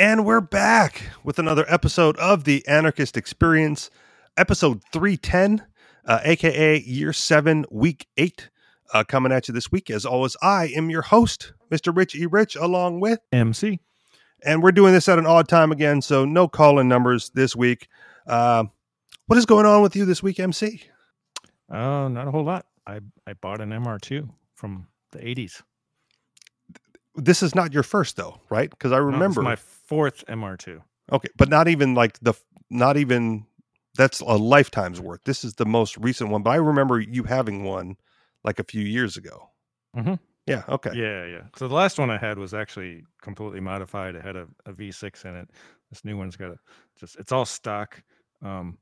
And we're back with another episode of the Anarchist Experience, episode 310, uh, aka year seven, week eight, uh, coming at you this week. As always, I am your host, Mr. Rich E. Rich, along with MC. And we're doing this at an odd time again, so no call in numbers this week. Uh, what is going on with you this week, MC? Uh, not a whole lot. I, I bought an MR2 from the 80s. This is not your first, though, right? Because I No, remember. my fourth MR2. Okay, but not even like the not even that's a lifetime's worth. This is the most recent one, but I remember you having one like a few years ago. Mhm. Yeah. Okay. Yeah, yeah. So the last one I had was actually completely modified. It had a, a V6 in it. This new one's got a just it's all stock. Um,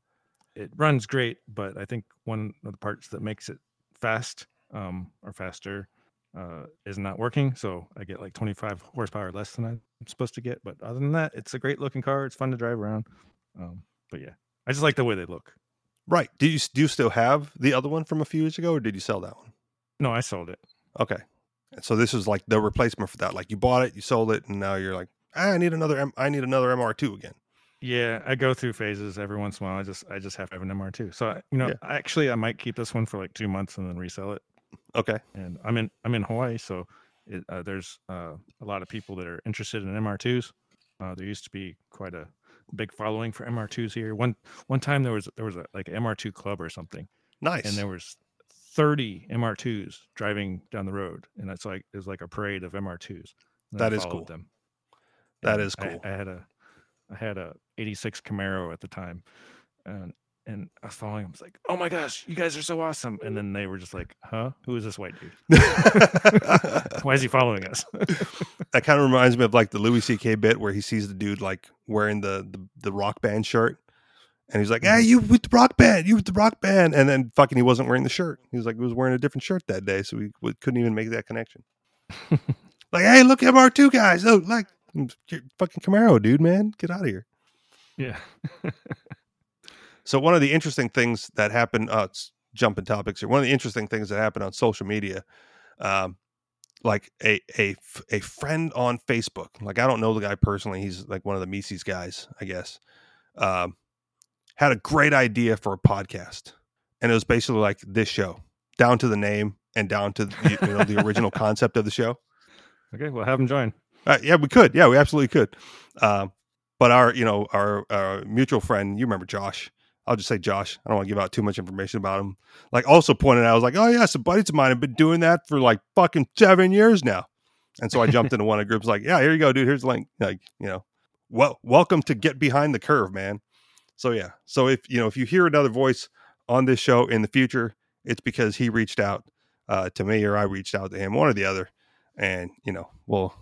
it runs great, but I think one of the parts that makes it fast um, or faster uh, is not working. So I get like 25 horsepower less than I'm supposed to get. But other than that, it's a great looking car. It's fun to drive around. Um, but yeah, I just like the way they look. Right. Do you do you still have the other one from a few years ago, or did you sell that one? No, I sold it. Okay. So this is like the replacement for that. Like you bought it, you sold it, and now you're like, ah, I need another. M- I need another MR2 again. Yeah, I go through phases every once in a while. I just I just have to have an MR2. So I- you know, Yeah. actually, I might keep this one for like two months and then resell it. Okay. And I'm in I'm in Hawaii, so it, uh, there's uh, a lot of people that are interested in MR2s. Uh, there used to be quite a big following for MR2s here. One one time there was there was a like MR2 club or something, Nice. and there was 30 MR2s driving down the road, and it's like it was like a parade of MR2s. And That is cool. Them. That And is I- cool. I, had a I had a 86 Camaro at the time, and and I was following him. I was like, "Oh my gosh, you guys are so awesome!" And then they were just like, "Huh? Who is this white dude? Why is he following us?" that kind of reminds me of like the Louis C.K. bit where he sees the dude like wearing the the, the rock band shirt, and he's like, "Hey, mm-hmm. you with the rock band? You with the rock band?" And then fucking, he wasn't wearing the shirt. He was like, he was wearing a different shirt that day, so we, we couldn't even make that connection. like, hey, look, MR two guys. Oh, like mm, fucking Camaro, dude, man, get out of here. yeah. So one of the interesting things that happened, uh, jumping topics here. One of the interesting things that happened on social media, um, like a friend on Facebook. Like I don't know the guy personally. He's like one of the Mises guys, I guess. Um, had a great idea for a podcast, and it was basically like this show, down to the name and down to the, you know the original concept of the show. Okay, well, have him join. Uh, yeah, we could. Yeah, we absolutely could. Um, but our, you know, our, our mutual friend, you remember Josh? I'll just say Josh. I don't want to give out too much information about him. Like, also pointed out, I was like, oh yeah, some buddies of mine have been doing that for like fucking seven years now. And so I jumped into one of the groups, like, yeah, here you go, dude. Here's the link. Like, you know, well, welcome to get behind the curve, man. So yeah. So if you know, if you hear another voice on this show in the future, it's because he reached out uh, to me or I reached out to him, one or the other, and you know, we'll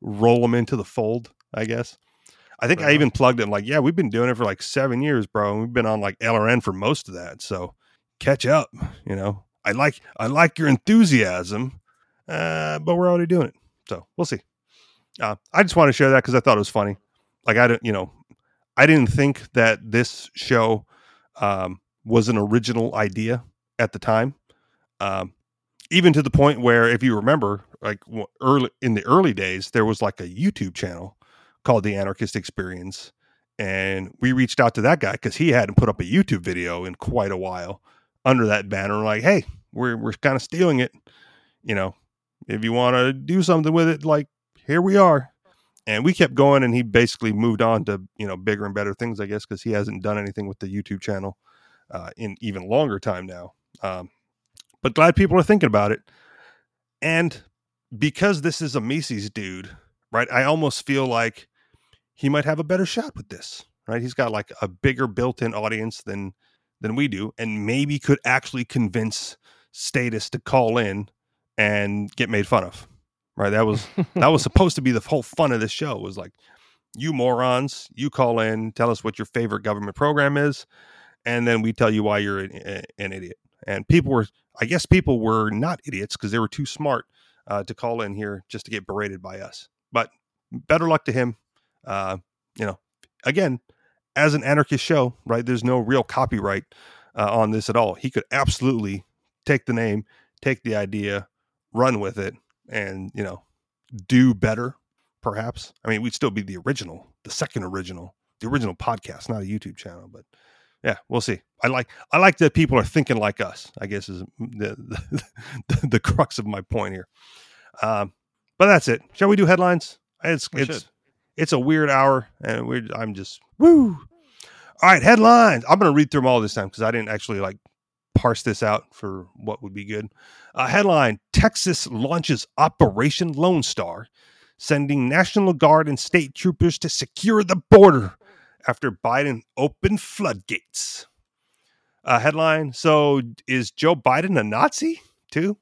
roll him into the fold, I guess. I think I Right on. even plugged it like, yeah, we've been doing it for like seven years, bro. And we've been on like LRN for most of that. So catch up, you know. I like I like your enthusiasm, uh, but we're already doing it. So we'll see. Uh, I just want to share that because I thought it was funny. Like I don't, you know, I didn't think that this show um, was an original idea at the time. Um, even to the point where, if you remember, like early in the early days, there was like a YouTube channel called the Anarchist Experience, and we reached out to that guy because he hadn't put up a YouTube video in quite a while under that banner. Like, hey, we're we're kind of stealing it, you know. If you want to do something with it, like here we are. And we kept going, and he basically moved on to you know bigger and better things, I guess, because he hasn't done anything with the YouTube channel uh, in even longer time now. Um, but glad people are thinking about it. And because this is a Mises dude, right? I almost feel like he might have a better shot with this, right? He's got like a bigger built-in audience than than we do, and maybe could actually convince statists to call in and get made fun of. Right? That was that was supposed to be the whole fun of this show. Was like, you morons, you call in, tell us what your favorite government program is, and then we tell you why you're an, an idiot. And people were, I guess, people were not idiots because they were too smart uh, to call in here just to get berated by us. But better luck to him. Uh, you know, again, as an anarchist show, right? There's no real copyright uh, on this at all. He could absolutely take the name, take the idea, run with it, and you know, do better, perhaps. I mean, we'd still be the original, the second original, the original podcast, not a YouTube channel, but yeah, we'll see. I like I like that people are thinking like us. I guess is the the, the crux of my point here. Um, but that's it. Shall we do headlines? It's We it's should. It's a weird hour, and we're I'm just woo. All right, headlines. I'm gonna read through them all this time because I didn't actually like parse this out for what would be good. Uh, headline: Texas launches Operation Lone Star, sending National Guard and state troopers to secure the border after Biden opened floodgates. Uh, headline: So is Joe Biden a Nazi too?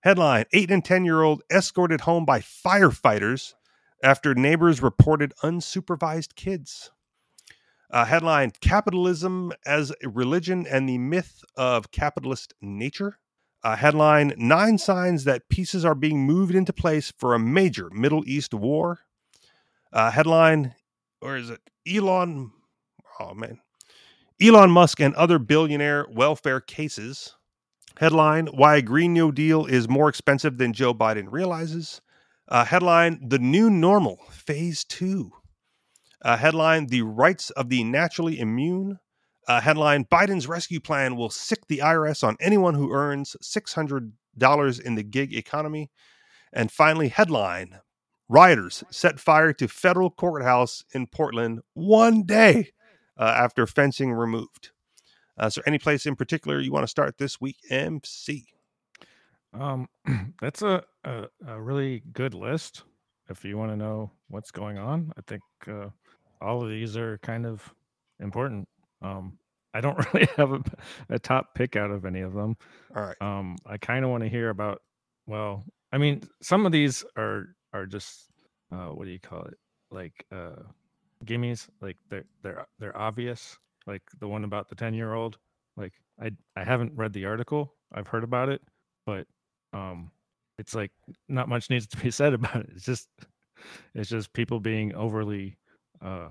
Headline: Eight and ten year old escorted home by firefighters after neighbors reported unsupervised kids. Uh, headline Capitalism as a Religion and the Myth of Capitalist Nature. Uh, headline Nine signs that pieces are being moved into place for a major Middle East war. Uh, headline, or is it Elon? Oh, man. Elon Musk and other billionaire welfare cases. Headline Why a Green New Deal is more expensive than Joe Biden realizes. Uh, headline The New Normal, Phase 2. Uh, headline The Rights of the Naturally Immune. Uh, headline Biden's rescue plan will sick the IRS on anyone who earns $600 in the gig economy. And finally, headline Rioters set fire to federal courthouse in Portland one day uh, after fencing removed. Uh, so, any place in particular you want to start this week, MC? Um, that's a, a a really good list. If you want to know what's going on, I think uh, all of these are kind of important. Um, I don't really have a, a top pick out of any of them. All right. Um, I kind of want to hear about. Well, I mean, some of these are are just uh, what do you call it? Like uh, gimmies. Like they're they're they're obvious. Like the one about the ten year old. Like I I haven't read the article. I've heard about it, but um, it's like not much needs to be said about it. It's just it's just people being overly uh,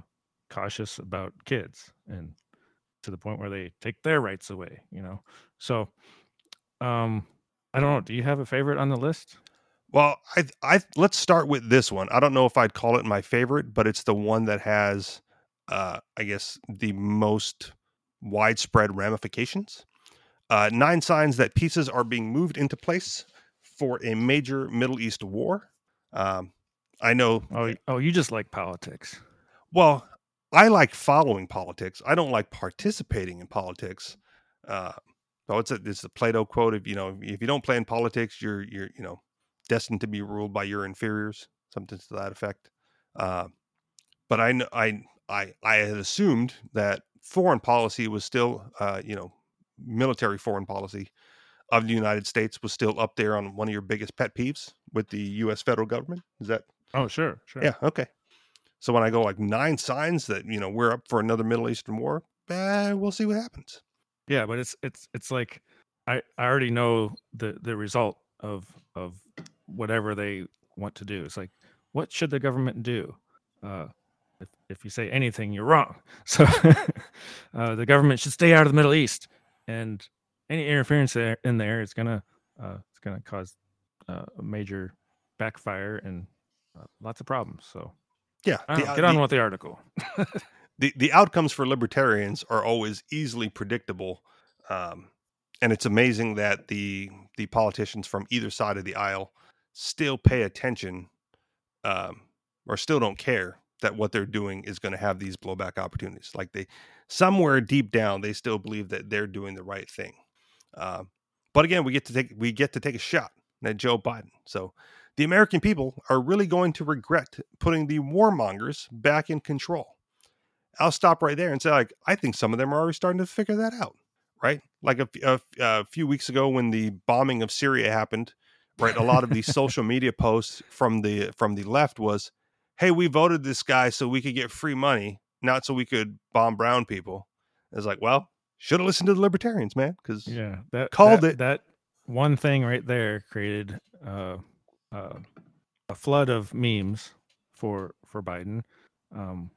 cautious about kids and to the point where they take their rights away. You know, so um, I don't know. Do you have a favorite on the list? Well, I, I let's start with this one. I don't know if I'd call it my favorite, but it's the one that has, uh, I guess, the most widespread ramifications. Uh, nine signs that pieces are being moved into place for a major Middle East war. Um, I know. Oh, oh, you just like politics. Well, I like following politics. I don't like participating in politics. Uh, so it's a it's a Plato quote of you know if you don't play in politics, you're you're you know destined to be ruled by your inferiors, something to that effect. Uh, but I I I I had assumed that foreign policy was still uh, you know military foreign policy of the United States was still up there on one of your biggest pet peeves with the U.S. federal government. Is that Oh, sure, sure. yeah, okay. So when I go like nine signs that you know we're up for another Middle Eastern war, eh, we'll see what happens. Yeah, but it's it's it's like I I already know the the result of of whatever they want to do. It's like what should the government do? Uh, if if you say anything, you're wrong. So uh, the government should stay out of the Middle East, and any interference there in there is gonna uh, it's gonna cause uh, a major backfire and uh, lots of problems. So Yeah, the, know, uh, get on the, with the article. the the outcomes for libertarians are always easily predictable, um, and it's amazing that the the politicians from either side of the aisle still pay attention, um, or still don't care that what they're doing is going to have these blowback opportunities. Like they somewhere deep down they still believe that they're doing the right thing. Um, but again, we get to take we get to take a shot at Joe Biden. So the American people are really going to regret putting the warmongers back in control. I'll stop right there and say, like, I think some of them are already starting to figure that out, right? Like a, a, a few weeks ago when the bombing of Syria happened, right? A lot of the social media posts from the from the left was, "Hey, we voted this guy so we could get free money, not so we could bomb brown people." It's like, well, should have listened to the libertarians, man, because Yeah, that Called that, it. That one thing right there created uh, uh, a flood of memes for for Biden. Um,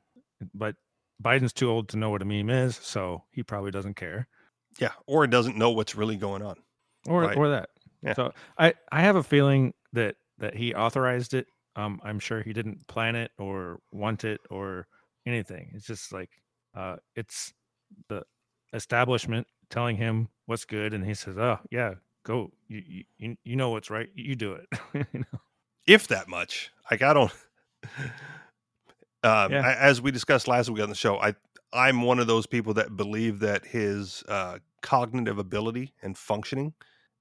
but Biden's too old to know what a meme is, so he probably doesn't care, yeah, or doesn't know what's really going on. or Right. or that. Yeah. So I I have a feeling that that he authorized it Um, I'm sure he didn't plan it or want it or anything. It's just like uh, it's the establishment telling him what's good, and he says, "Oh yeah, go. You you you know what's right. You do it." you know? If that much, like I don't. Um, Yeah. As we discussed last week on the show, I I'm one of those people that believe that his uh, cognitive ability and functioning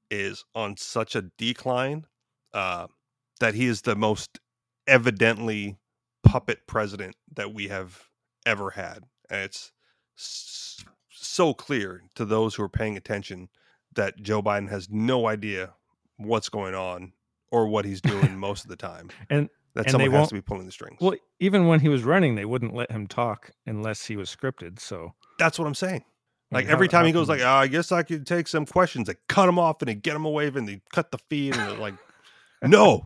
is on such a decline uh, that he is the most evidently puppet president that we have ever had, and it's so clear to those who are paying attention that Joe Biden has no idea what's going on or what he's doing most of the time. And that and someone has to be pulling the strings. well, even when he was running, they wouldn't let him talk unless he was scripted. So That's what I'm saying. Like every time he goes like, oh, I guess I could take some questions. They cut him off and they get him away and they cut the feed and they're like, no,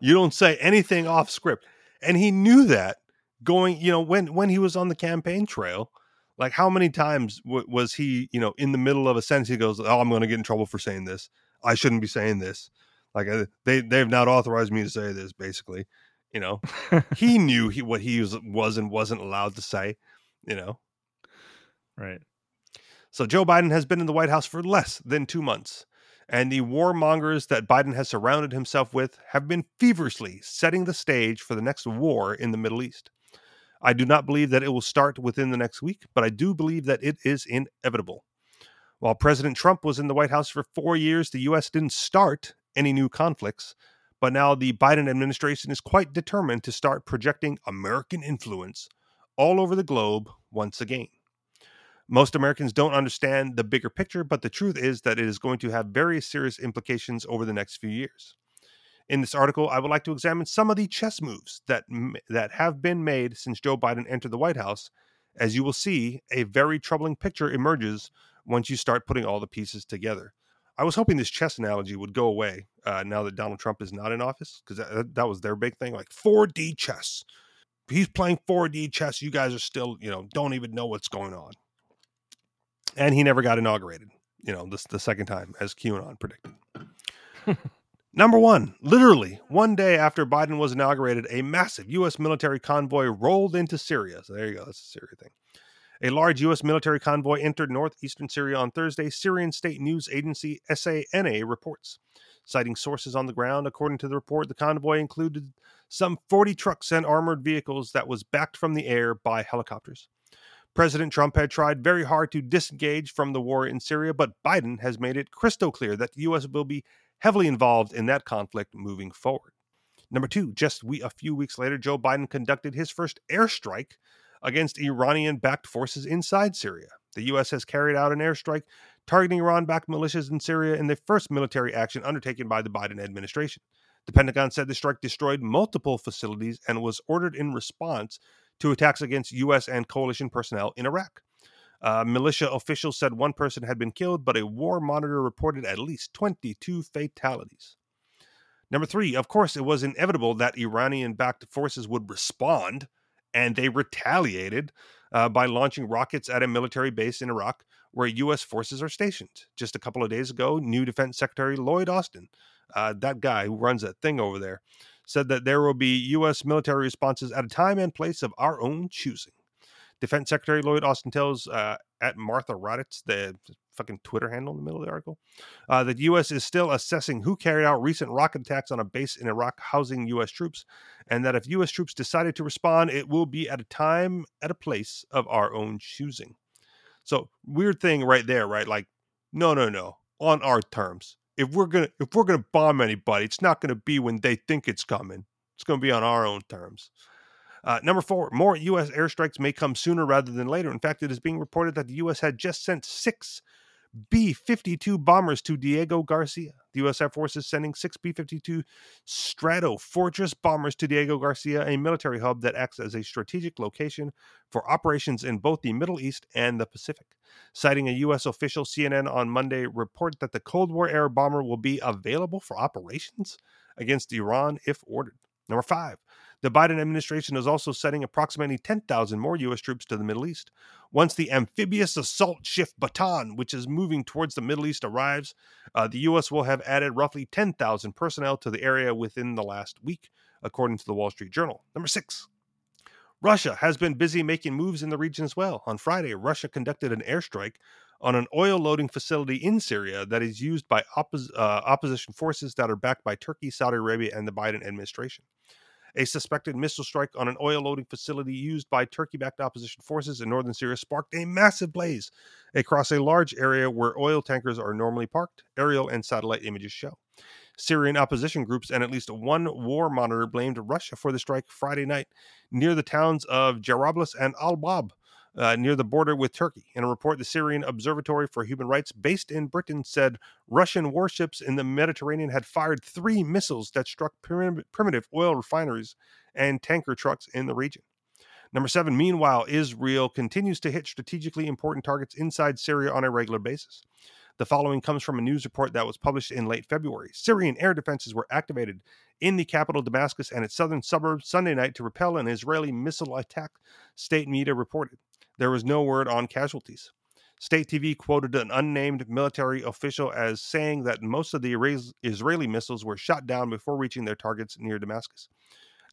you don't say anything off script. And he knew that going, you know, when when he was on the campaign trail, like how many times w- was he, you know, in the middle of a sentence he goes, oh, I'm going to get in trouble for saying this. I shouldn't be saying this. Like uh, they they've not authorized me to say this. Basically, you know, he knew he what he was was and wasn't allowed to say. You know, right. so Joe Biden has been in the White House for less than two months, and the warmongers that Biden has surrounded himself with have been feverishly setting the stage for the next war in the Middle East. I do not believe that it will start within the next week, but I do believe that it is inevitable. While President Trump was in the White House for four years, the U.S. didn't start any new conflicts, but now the Biden administration is quite determined to start projecting American influence all over the globe once again. Most Americans don't understand the bigger picture, but the truth is that it is going to have very serious implications over the next few years. In this article, I would like to examine some of the chess moves that that have been made since Joe Biden entered the White House. As you will see, a very troubling picture emerges once you start putting all the pieces together. I was hoping this chess analogy would go away uh, now that Donald Trump is not in office, because that, that was their big thing, like 4D chess. He's playing 4D chess. You guys are still, you know, don't even know what's going on and he never got inaugurated. You know, this the second time, as QAnon predicted. Number one, literally one day after Biden was inaugurated, a massive U.S. military convoy rolled into Syria. So there you go, that's a Syria thing. A large U.S. military convoy entered northeastern Syria on Thursday, Syrian state news agency SANA reports. Citing sources on the ground, according to the report, the convoy included some 40 trucks and armored vehicles that was backed from the air by helicopters. President Trump had tried very hard to disengage from the war in Syria, but Biden has made it crystal clear that the U.S. will be heavily involved in that conflict moving forward. Number two, just we, a few weeks later, Joe Biden conducted his first airstrike against Iranian backed forces inside Syria. The U.S. has carried out an airstrike targeting Iran backed militias in Syria in the first military action undertaken by the Biden administration. The Pentagon said the strike destroyed multiple facilities and was ordered in response to attacks against U.S. and coalition personnel in Iraq. Uh, militia officials said one person had been killed, but a war monitor reported at least 22 fatalities. Number three, of course, it was inevitable that Iranian backed forces would respond, and they retaliated uh, by launching rockets at a military base in Iraq where U.S. forces are stationed. Just a couple of days ago, new Defense Secretary Lloyd Austin, uh, that guy who runs that thing over there, said that there will be U.S. military responses at a time and place of our own choosing. Defense Secretary Lloyd Austin tells uh, at Martha Raddatz, the fucking Twitter handle in the middle of the article, uh, that U.S. is still assessing who carried out recent rocket attacks on a base in Iraq housing U.S. troops, and that if U.S. troops decided to respond, it will be at a time, at a place of our own choosing. So weird thing right there, right? Like, no, no, no, on our terms. If we're gonna if we're gonna bomb anybody, it's not gonna be when they think it's coming. It's gonna be on our own terms. Uh, number four, more U.S. airstrikes may come sooner rather than later. In fact, it is being reported that the U.S. had just sent six B 52 bombers to Diego Garcia. The U.S. Air Force is sending six B 52 Stratofortress bombers to Diego Garcia, a military hub that acts as a strategic location for operations in both the Middle East and the Pacific. Citing a U.S. official, CNN on Monday reported that the Cold War era bomber will be available for operations against Iran if ordered. Number five, the Biden administration is also sending approximately 10,000 more U.S. troops to the Middle East. Once the amphibious assault ship Bataan, which is moving towards the Middle East, arrives, uh, the U.S. will have added roughly 10,000 personnel to the area within the last week, according to the Wall Street Journal. Number six, Russia has been busy making moves in the region as well. On Friday, Russia conducted an airstrike on an oil loading facility in Syria that is used by oppos- uh, opposition forces that are backed by Turkey, Saudi Arabia, and the Biden administration. A suspected missile strike on an oil loading facility used by Turkey backed opposition forces in northern Syria sparked a massive blaze across a large area where oil tankers are normally parked, aerial and satellite images show. Syrian opposition groups and at least one war monitor blamed Russia for the strike Friday night near the towns of Jarablus and Al Bab, uh, near the border with Turkey. In a report, the Syrian Observatory for Human Rights, based in Britain, said Russian warships in the Mediterranean had fired three missiles that struck prim- primitive oil refineries and tanker trucks in the region. Number seven, meanwhile, Israel continues to hit strategically important targets inside Syria on a regular basis. The following comes from a news report that was published in late February. Syrian air defenses were activated in the capital Damascus and its southern suburbs Sunday night to repel an Israeli missile attack, state media reported. There was no word on casualties. State TV quoted an unnamed military official as saying that most of the Israeli missiles were shot down before reaching their targets near Damascus.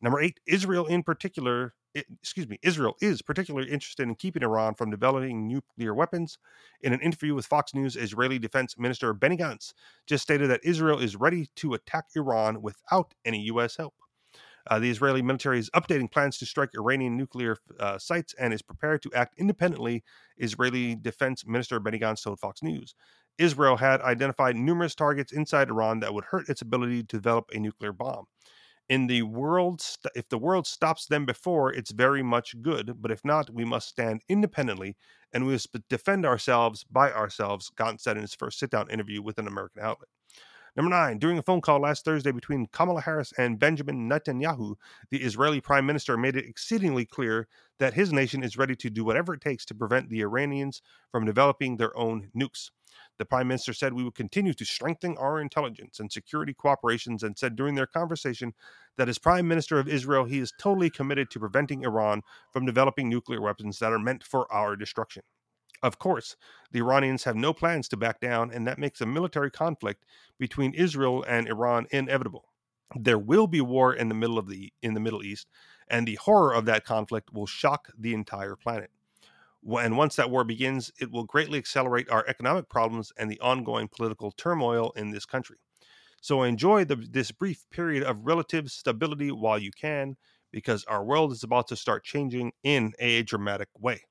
Number eight, Israel in particular, excuse me, Israel is particularly interested in keeping Iran from developing nuclear weapons. In an interview with Fox News, Israeli Defense Minister Benny Gantz just stated that Israel is ready to attack Iran without any U.S. help. Uh, the Israeli military is updating plans to strike Iranian nuclear uh, sites and is prepared to act independently, Israeli Defense Minister Benny Gantz told Fox News. Israel had identified numerous targets inside Iran that would hurt its ability to develop a nuclear bomb in the world st- if the world stops them before it's very much good but if not we must stand independently and we must defend ourselves by ourselves gantz said in his first sit-down interview with an american outlet Number nine, during a phone call last Thursday between Kamala Harris and Benjamin Netanyahu, the Israeli prime minister made it exceedingly clear that his nation is ready to do whatever it takes to prevent the Iranians from developing their own nukes. The prime minister said we will continue to strengthen our intelligence and security cooperations and said during their conversation that as prime minister of Israel, he is totally committed to preventing Iran from developing nuclear weapons that are meant for our destruction. Of course, the Iranians have no plans to back down, and that makes a military conflict between Israel and Iran inevitable. There will be war in the middle of the in the Middle East, and the horror of that conflict will shock the entire planet. And once that war begins, it will greatly accelerate our economic problems and the ongoing political turmoil in this country. So enjoy the, this brief period of relative stability while you can, because our world is about to start changing in a dramatic way.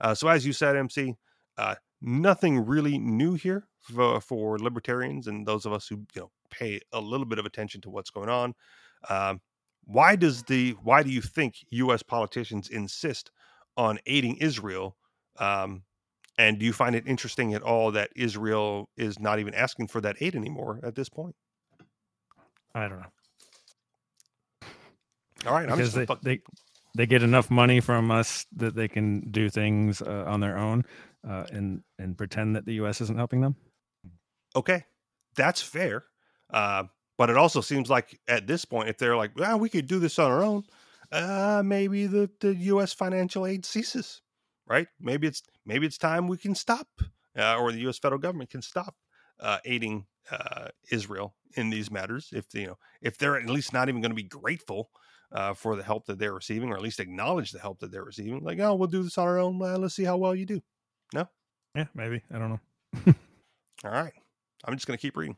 Uh, so, as you said, MC, uh, nothing really new here for, for, libertarians and those of us who you know pay a little bit of attention to what's going on. Um, why does the why do you think U.S. politicians insist on aiding Israel? Um, and do you find it interesting at all that Israel is not even asking for that aid anymore at this point? I don't know. All right, because they, they they get enough money from us that they can do things uh, on their own uh, and and pretend that the U.S. isn't helping them. Okay, that's fair. Uh, but it also seems like at this point, if they're like, "Well, we could do this on our own," uh, maybe the, the U.S. financial aid ceases. Right? Maybe it's maybe it's time we can stop, uh, or the U.S. federal government can stop uh, aiding uh, Israel in these matters. If you know, if they're at least not even going to be grateful uh, for the help that they're receiving, or at least acknowledge the help that they're receiving. Like, oh, we'll do this on our own. Uh, let's see how well you do. No? Yeah, maybe. I don't know. All right. I'm just going to keep reading.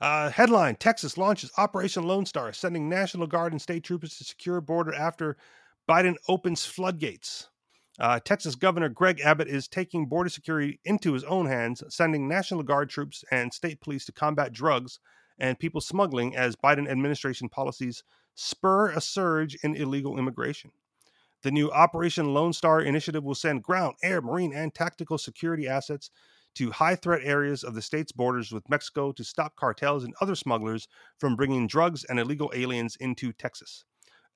Uh, headline Texas launches Operation Lone Star, sending National Guard and state troopers to secure border after Biden opens floodgates. Uh, Texas Governor Greg Abbott is taking border security into his own hands, sending National Guard troops and state police to combat drugs and people smuggling as Biden administration policies spur a surge in illegal immigration. The new Operation Lone Star initiative will send ground, air, marine, and tactical security assets to high threat areas of the state's borders with Mexico to stop cartels and other smugglers from bringing drugs and illegal aliens into Texas.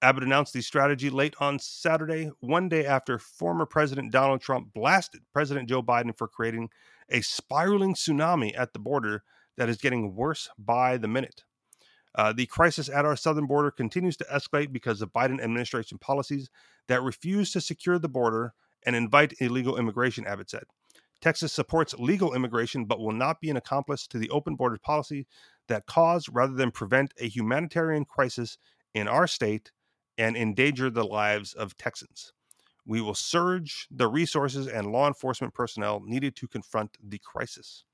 Abbott announced the strategy late on Saturday, one day after former President Donald Trump blasted President Joe Biden for creating a spiraling tsunami at the border that is getting worse by the minute. Uh, the crisis at our southern border continues to escalate because of Biden administration policies that refuse to secure the border and invite illegal immigration, Abbott said. Texas supports legal immigration, but will not be an accomplice to the open borders policy that cause rather than prevent a humanitarian crisis in our state and endanger the lives of Texans. We will surge the resources and law enforcement personnel needed to confront the crisis.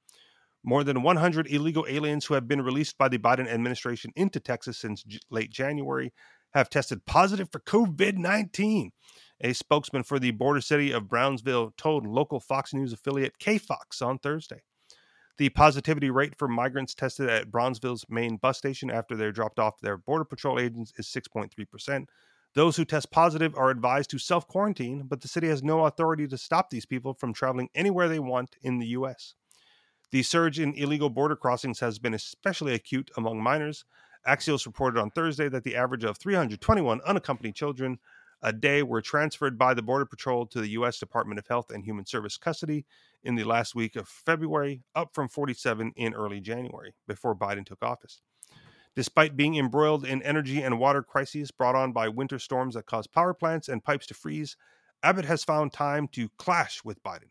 More than 100 illegal aliens who have been released by the Biden administration into Texas since j- late January have tested positive for COVID 19. A spokesman for the border city of Brownsville told local Fox News affiliate KFOX on Thursday. The positivity rate for migrants tested at Brownsville's main bus station after they're dropped off their Border Patrol agents is 6.3%. Those who test positive are advised to self quarantine, but the city has no authority to stop these people from traveling anywhere they want in the U.S. The surge in illegal border crossings has been especially acute among minors. Axios reported on Thursday that the average of 321 unaccompanied children a day were transferred by the Border Patrol to the U.S. Department of Health and Human Service custody in the last week of February, up from 47 in early January before Biden took office. Despite being embroiled in energy and water crises brought on by winter storms that caused power plants and pipes to freeze, Abbott has found time to clash with Biden.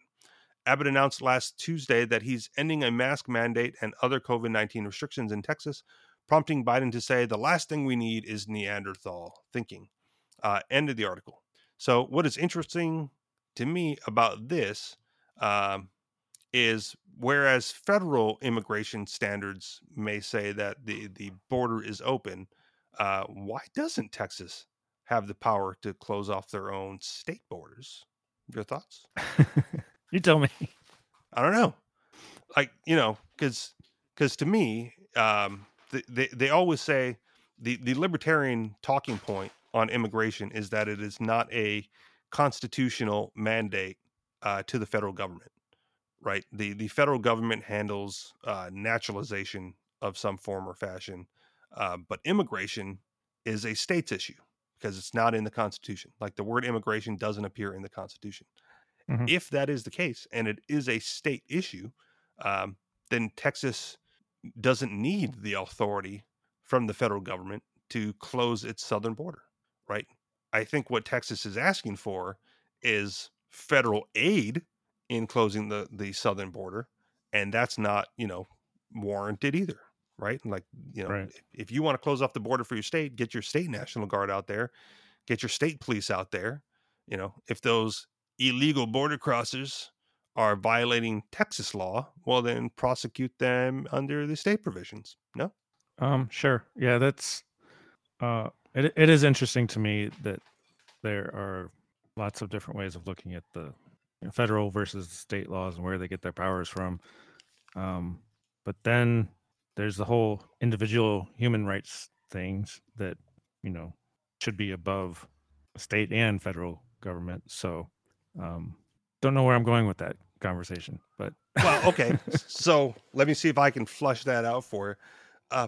Abbott announced last Tuesday that he's ending a mask mandate and other COVID 19 restrictions in Texas, prompting Biden to say the last thing we need is Neanderthal thinking. Uh, end of the article. So, what is interesting to me about this um, is whereas federal immigration standards may say that the, the border is open, uh, why doesn't Texas have the power to close off their own state borders? Your thoughts? you tell me. I don't know. Like, you know, because because to me, um, they, they, they always say the, the libertarian talking point on immigration is that it is not a constitutional mandate uh, to the federal government, right? The the federal government handles uh, naturalization of some form or fashion, uh, but immigration is a state's issue because it's not in the Constitution. Like the word immigration doesn't appear in the Constitution. Mm-hmm. If that is the case, and it is a state issue, um, then Texas doesn't need the authority from the federal government to close its southern border, right? I think what Texas is asking for is federal aid in closing the the southern border, and that's not you know warranted either, right? Like you know, right. if, if you want to close off the border for your state, get your state national guard out there, get your state police out there. You know, if those illegal border crossers are violating Texas law, well then prosecute them under the state provisions. No? Um sure. Yeah, that's uh it it is interesting to me that there are lots of different ways of looking at the you know, federal versus state laws and where they get their powers from. Um, but then there's the whole individual human rights things that you know should be above state and federal government. So um, don't know where I'm going with that conversation, but well, okay. so let me see if I can flush that out for you. Uh,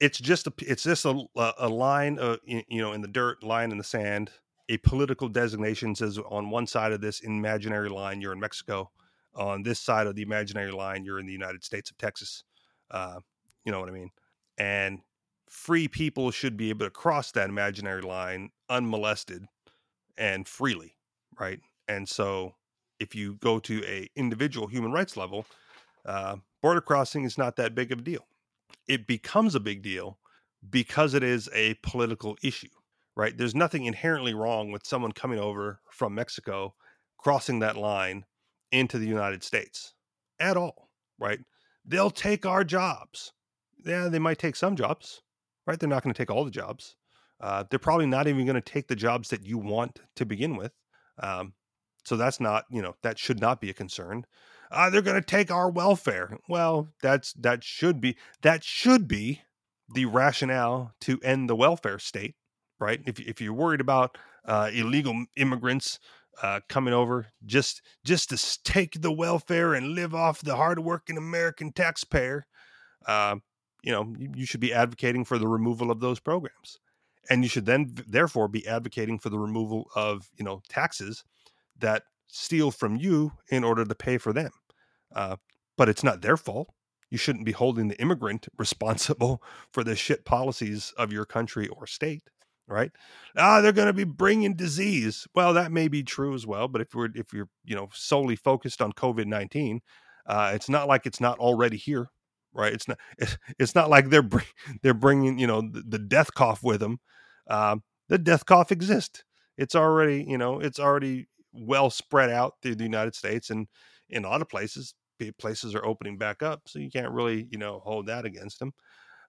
it's just a it's just a, a line of you know in the dirt, line in the sand a political designation says on one side of this imaginary line you're in Mexico, on this side of the imaginary line you're in the United States of Texas. Uh, you know what I mean? And free people should be able to cross that imaginary line unmolested and freely, right? And so if you go to a individual human rights level, uh, border crossing is not that big of a deal. It becomes a big deal because it is a political issue right? There's nothing inherently wrong with someone coming over from Mexico, crossing that line into the United States at all, right? They'll take our jobs. Yeah, they might take some jobs, right? They're not going to take all the jobs. Uh, they're probably not even going to take the jobs that you want to begin with. Um, so that's not, you know, that should not be a concern. Uh, they're going to take our welfare. Well, that's that should be that should be the rationale to end the welfare state right? If if you're worried about uh, illegal immigrants uh, coming over just just to take the welfare and live off the hardworking American taxpayer, uh, you know, you, you, should be advocating for the removal of those programs, and you should then therefore be advocating for the removal of you know taxes that steal from you in order to pay for them. Uh, but it's not their fault. You shouldn't be holding the immigrant responsible for the shit policies of your country or state right? Ah, they're going to be bringing disease. Well, that may be true as well, but if we're if you're you know solely focused on COVID nineteen, uh, it's not like it's not already here, right? It's not it's, not like they're bring, they're bringing you know the, the death cough with them. Um, the death cough exists. It's already you know it's already well spread out through the United States and in a lot of places places are opening back up, so you can't really you know hold that against them.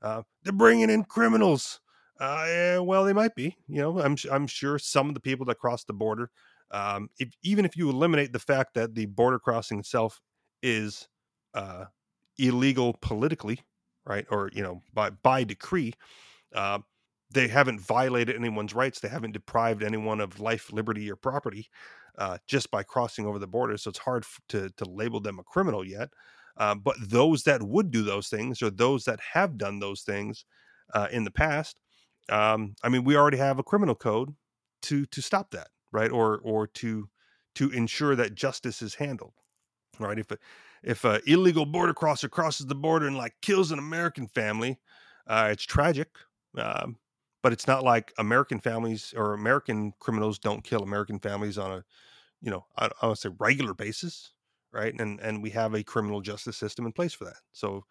Uh, they're bringing in criminals. Uh, yeah, well, they might be. You know, I'm I'm sure some of the people that cross the border, um, if even if you eliminate the fact that the border crossing itself is uh, illegal politically, right, or you know by by decree, uh, they haven't violated anyone's rights. They haven't deprived anyone of life, liberty, or property uh, just by crossing over the border. So it's hard to to label them a criminal yet. Uh, but those that would do those things, or those that have done those things uh, in the past, um, I mean, we already have a criminal code to to stop that, right? Or or to to ensure that justice is handled, right? If a, if a illegal border crosser crosses the border and like kills an American family, uh, it's tragic. Um, but it's not like American families or American criminals don't kill American families on a, you know, I, I would say regular basis, right? And and we have a criminal justice system in place for that. So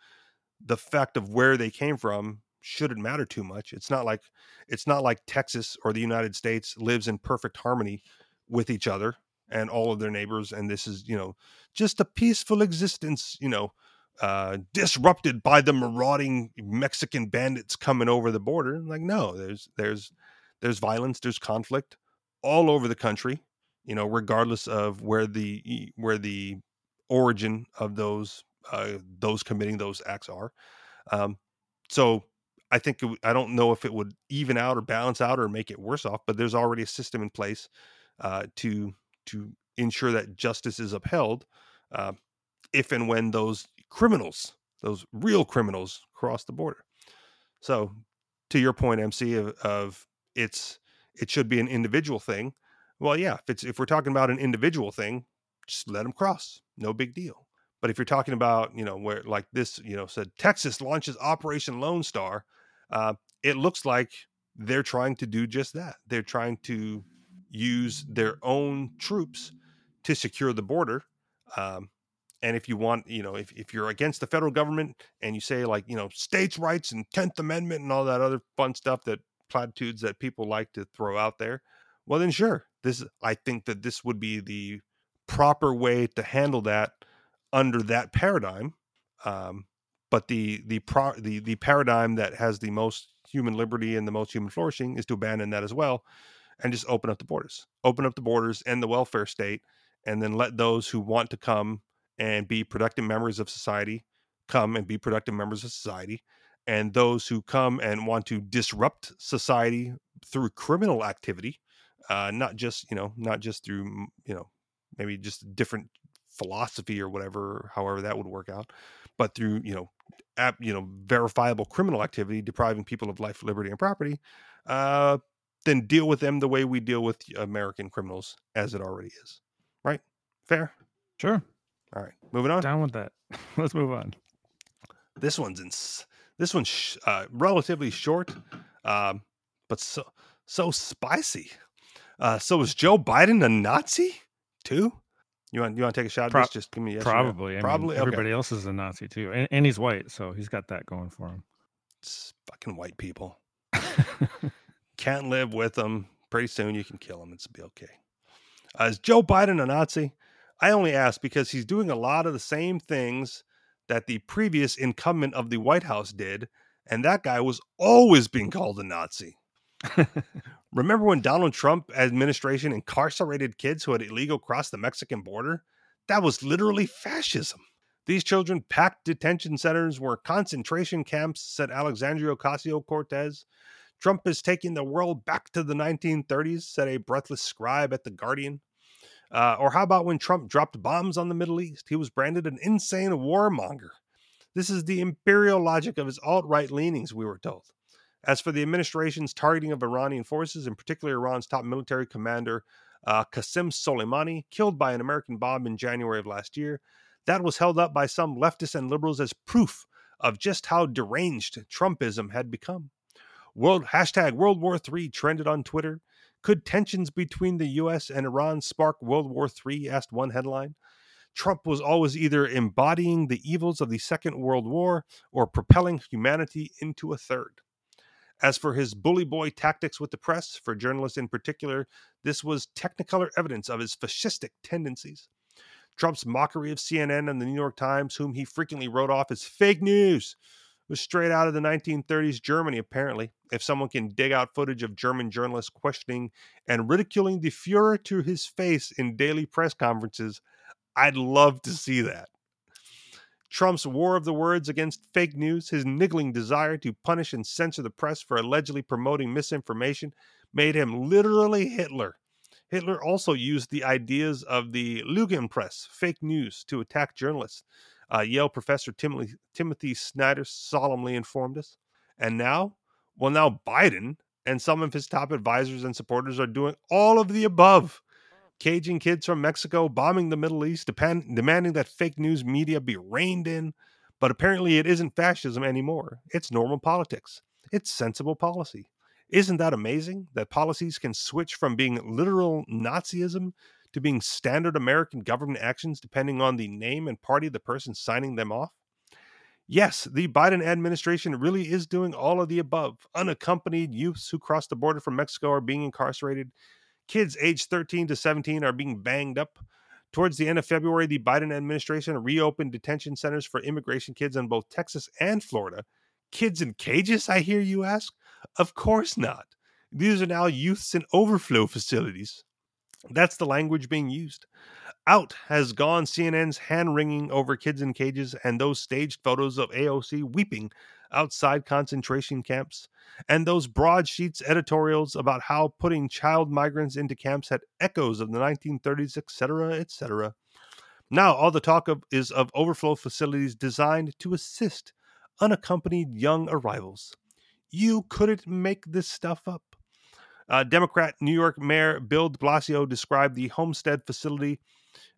the fact of where they came from shouldn't matter too much. It's not like it's not like Texas or the United States lives in perfect harmony with each other and all of their neighbors and this is, you know, just a peaceful existence, you know, uh, disrupted by the marauding Mexican bandits coming over the border. Like, no, there's there's there's violence, there's conflict all over the country. You know, regardless of where the where the origin of those uh, those committing those acts are. Um, so I think it, I don't know if it would even out or balance out or make it worse off, but there's already a system in place uh, to to ensure that justice is upheld uh, if and when those criminals, those real criminals, cross the border. So, to your point, MC, of, of it's it should be an individual thing. Well, yeah, if it's if we're talking about an individual thing, just let them cross, no big deal. But if you're talking about, you know, where like this, you know, said Texas launches Operation Lone Star, uh, it looks like they're trying to do just that. They're trying to use their own troops to secure the border. Um, and if you want you know if, if you're against the federal government and you say like you know states rights and 10th amendment and all that other fun stuff that platitudes that people like to throw out there well then sure this i think that this would be the proper way to handle that under that paradigm um, but the the pro the the paradigm that has the most human liberty and the most human flourishing is to abandon that as well and just open up the borders open up the borders and the welfare state and then let those who want to come and be productive members of society come and be productive members of society and those who come and want to disrupt society through criminal activity uh, not just you know not just through you know maybe just different philosophy or whatever however that would work out but through you know you know verifiable criminal activity depriving people of life liberty and property uh, then deal with them the way we deal with american criminals as it already is. Right? Fair? Sure all right, moving on. Down with that. Let's move on. This one's in. This one's sh- uh, relatively short, um, but so so spicy. Uh, so is Joe Biden a Nazi too? You want you want to take a shot at Pro- this? Just give me yes probably. probably. Mean, everybody okay. else is a Nazi too, and, and he's white, so he's got that going for him. It's fucking white people. Can't live with them. Pretty soon you can kill them. It's be okay. Uh, is Joe Biden a Nazi? I only ask because he's doing a lot of the same things that the previous incumbent of the White House did, and that guy was always being called a Nazi. Remember when Donald Trump administration incarcerated kids who had illegal crossed the Mexican border? That was literally fascism. These children packed detention centers were concentration camps, said Alexandria Ocasio Cortez. Trump is taking the world back to the 1930s, said a breathless scribe at The Guardian. Uh, or how about when Trump dropped bombs on the Middle East? He was branded an insane warmonger. This is the imperial logic of his alt right leanings, we were told. As for the administration's targeting of Iranian forces, in particular Iran's top military commander, uh, Qasem Soleimani, killed by an American bomb in January of last year, that was held up by some leftists and liberals as proof of just how deranged Trumpism had become. World hashtag World War III trended on Twitter. Could tensions between the U.S. and Iran spark World War III? asked one headline. Trump was always either embodying the evils of the Second World War or propelling humanity into a third. As for his bully boy tactics with the press, for journalists in particular, this was technicolor evidence of his fascistic tendencies. Trump's mockery of CNN and the New York Times, whom he frequently wrote off as fake news, was straight out of the 1930s Germany, apparently. If someone can dig out footage of German journalists questioning and ridiculing the Fuhrer to his face in daily press conferences, I'd love to see that. Trump's war of the words against fake news, his niggling desire to punish and censor the press for allegedly promoting misinformation, made him literally Hitler. Hitler also used the ideas of the Lügenpresse, fake news, to attack journalists. Uh, Yale professor Timothy, Timothy Snyder solemnly informed us. And now, well, now Biden and some of his top advisors and supporters are doing all of the above caging kids from Mexico, bombing the Middle East, depend- demanding that fake news media be reined in. But apparently, it isn't fascism anymore. It's normal politics, it's sensible policy. Isn't that amazing that policies can switch from being literal Nazism to being standard American government actions depending on the name and party of the person signing them off? Yes, the Biden administration really is doing all of the above. Unaccompanied youths who cross the border from Mexico are being incarcerated. Kids aged 13 to 17 are being banged up. Towards the end of February, the Biden administration reopened detention centers for immigration kids in both Texas and Florida. Kids in cages, I hear you ask? Of course not. These are now youths in overflow facilities. That's the language being used. Out has gone CNN's hand wringing over kids in cages and those staged photos of AOC weeping outside concentration camps, and those broadsheets editorials about how putting child migrants into camps had echoes of the 1930s, etc., etc. Now, all the talk of is of overflow facilities designed to assist unaccompanied young arrivals. You couldn't make this stuff up. Uh, Democrat New York Mayor Bill de Blasio described the Homestead facility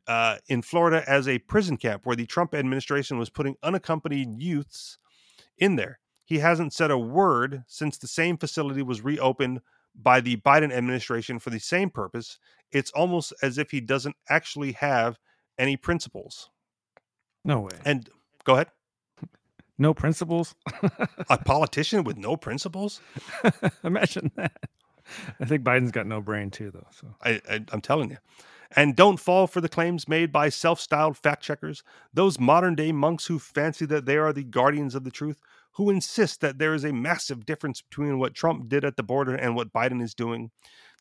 uh, in Florida as a prison camp where the Trump administration was putting unaccompanied youths in there. He hasn't said a word since the same facility was reopened by the Biden administration for the same purpose. It's almost as if he doesn't actually have any principles. No way. And go ahead. No principles? a politician with no principles? Imagine that. I think Biden's got no brain too, though. So I, I, I'm telling you. And don't fall for the claims made by self styled fact checkers, those modern day monks who fancy that they are the guardians of the truth, who insist that there is a massive difference between what Trump did at the border and what Biden is doing.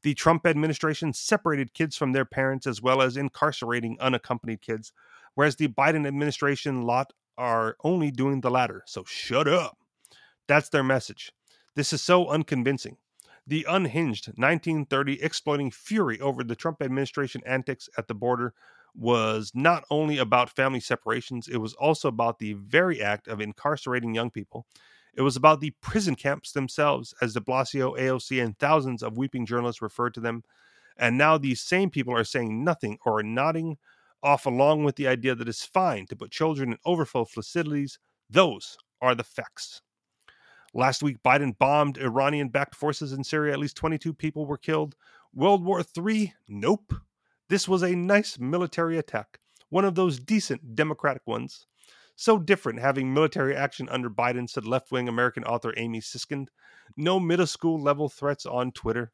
The Trump administration separated kids from their parents as well as incarcerating unaccompanied kids, whereas the Biden administration lot are only doing the latter. So shut up. That's their message. This is so unconvincing. The unhinged 1930 exploding fury over the Trump administration antics at the border was not only about family separations, it was also about the very act of incarcerating young people. It was about the prison camps themselves, as de Blasio, AOC, and thousands of weeping journalists referred to them. And now these same people are saying nothing or nodding off along with the idea that it's fine to put children in overflow facilities. Those are the facts. Last week, Biden bombed Iranian backed forces in Syria. At least 22 people were killed. World War III? Nope. This was a nice military attack, one of those decent democratic ones. So different having military action under Biden, said left wing American author Amy Siskind. No middle school level threats on Twitter.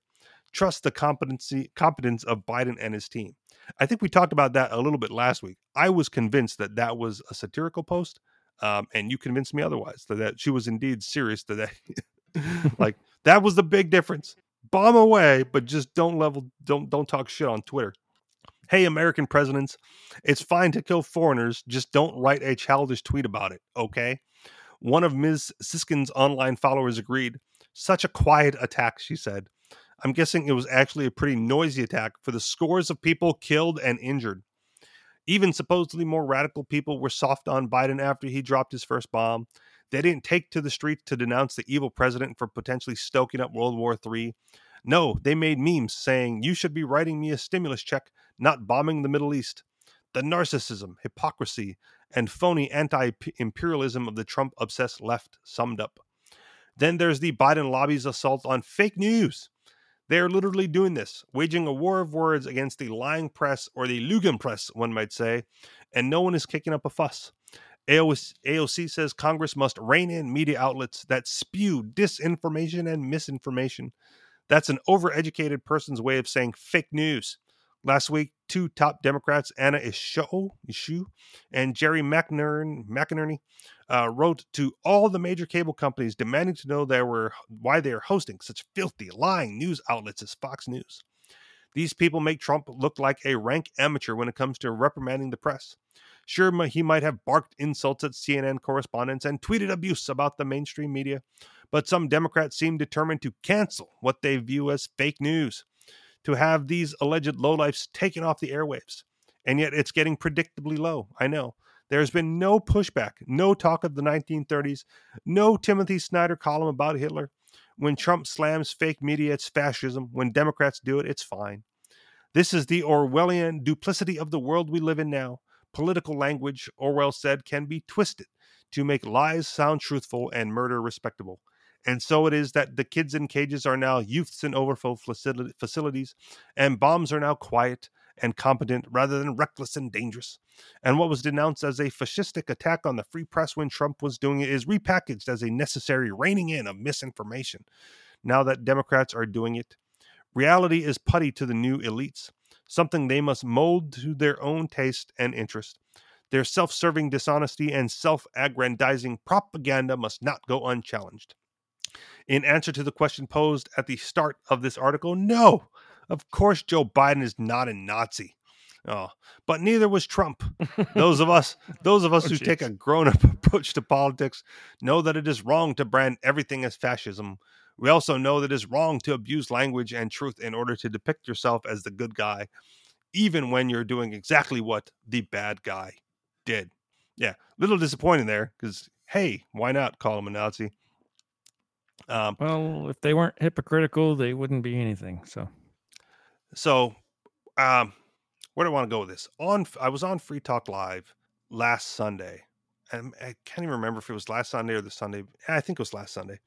Trust the competency competence of Biden and his team. I think we talked about that a little bit last week. I was convinced that that was a satirical post um, and you convinced me otherwise that, that she was indeed serious today. like that was the big difference. Bomb away, but just don't level, don't don't talk shit on Twitter. Hey, American presidents, it's fine to kill foreigners. Just don't write a childish tweet about it, okay? One of Ms. Siskind's online followers agreed. Such a quiet attack, she said. I'm guessing it was actually a pretty noisy attack for the scores of people killed and injured. Even supposedly more radical people were soft on Biden after he dropped his first bomb. They didn't take to the streets to denounce the evil president for potentially stoking up World War III. No, they made memes saying, You should be writing me a stimulus check, not bombing the Middle East. The narcissism, hypocrisy, and phony anti imperialism of the Trump obsessed left summed up. Then there's the Biden lobby's assault on fake news. They are literally doing this, waging a war of words against the lying press or the Lügenpresse, one might say, and no one is kicking up a fuss. AOC says Congress must rein in media outlets that spew disinformation and misinformation. That's an overeducated person's way of saying fake news. Last week, two top Democrats, Anna Eshoo and Jerry McInerney, McInerney uh, wrote to all the major cable companies demanding to know there were why they are hosting such filthy, lying news outlets as Fox News. These people make Trump look like a rank amateur when it comes to reprimanding the press. Sure, he might have barked insults at CNN correspondents and tweeted abuse about the mainstream media, but some Democrats seem determined to cancel what they view as fake news to have these alleged lowlifes taken off the airwaves. And yet it's getting predictably low. I know. There's been no pushback, no talk of the 1930s, no Timothy Snyder column about Hitler. When Trump slams fake media, it's fascism. When Democrats do it, it's fine. This is the Orwellian duplicity of the world we live in now. Political language, Orwell said, can be twisted to make lies sound truthful and murder respectable. And so it is that the kids in cages are now youths in overflow facilities, and bombs are now quiet and competent rather than reckless and dangerous. And what was denounced as a fascistic attack on the free press when Trump was doing it is repackaged as a necessary reining in of misinformation. Now that Democrats are doing it, reality is putty to the new elites, something they must mold to their own taste and interest. Their self serving dishonesty and self aggrandizing propaganda must not go unchallenged. In answer to the question posed at the start of this article, no, of course, Joe Biden is not a Nazi. Oh, but neither was Trump. those of us, those of us oh, who geez. take a grown-up approach to politics, know that it is wrong to brand everything as fascism. We also know that it is wrong to abuse language and truth in order to depict yourself as the good guy, even when you're doing exactly what the bad guy did. Yeah, little disappointing there because hey, why not call him a Nazi? Um, well, if they weren't hypocritical, they wouldn't be anything. So, so, um, where do I want to go with this? On, I was on Free Talk Live last Sunday, and I can't even remember if it was last Sunday or the Sunday. I think it was last Sunday.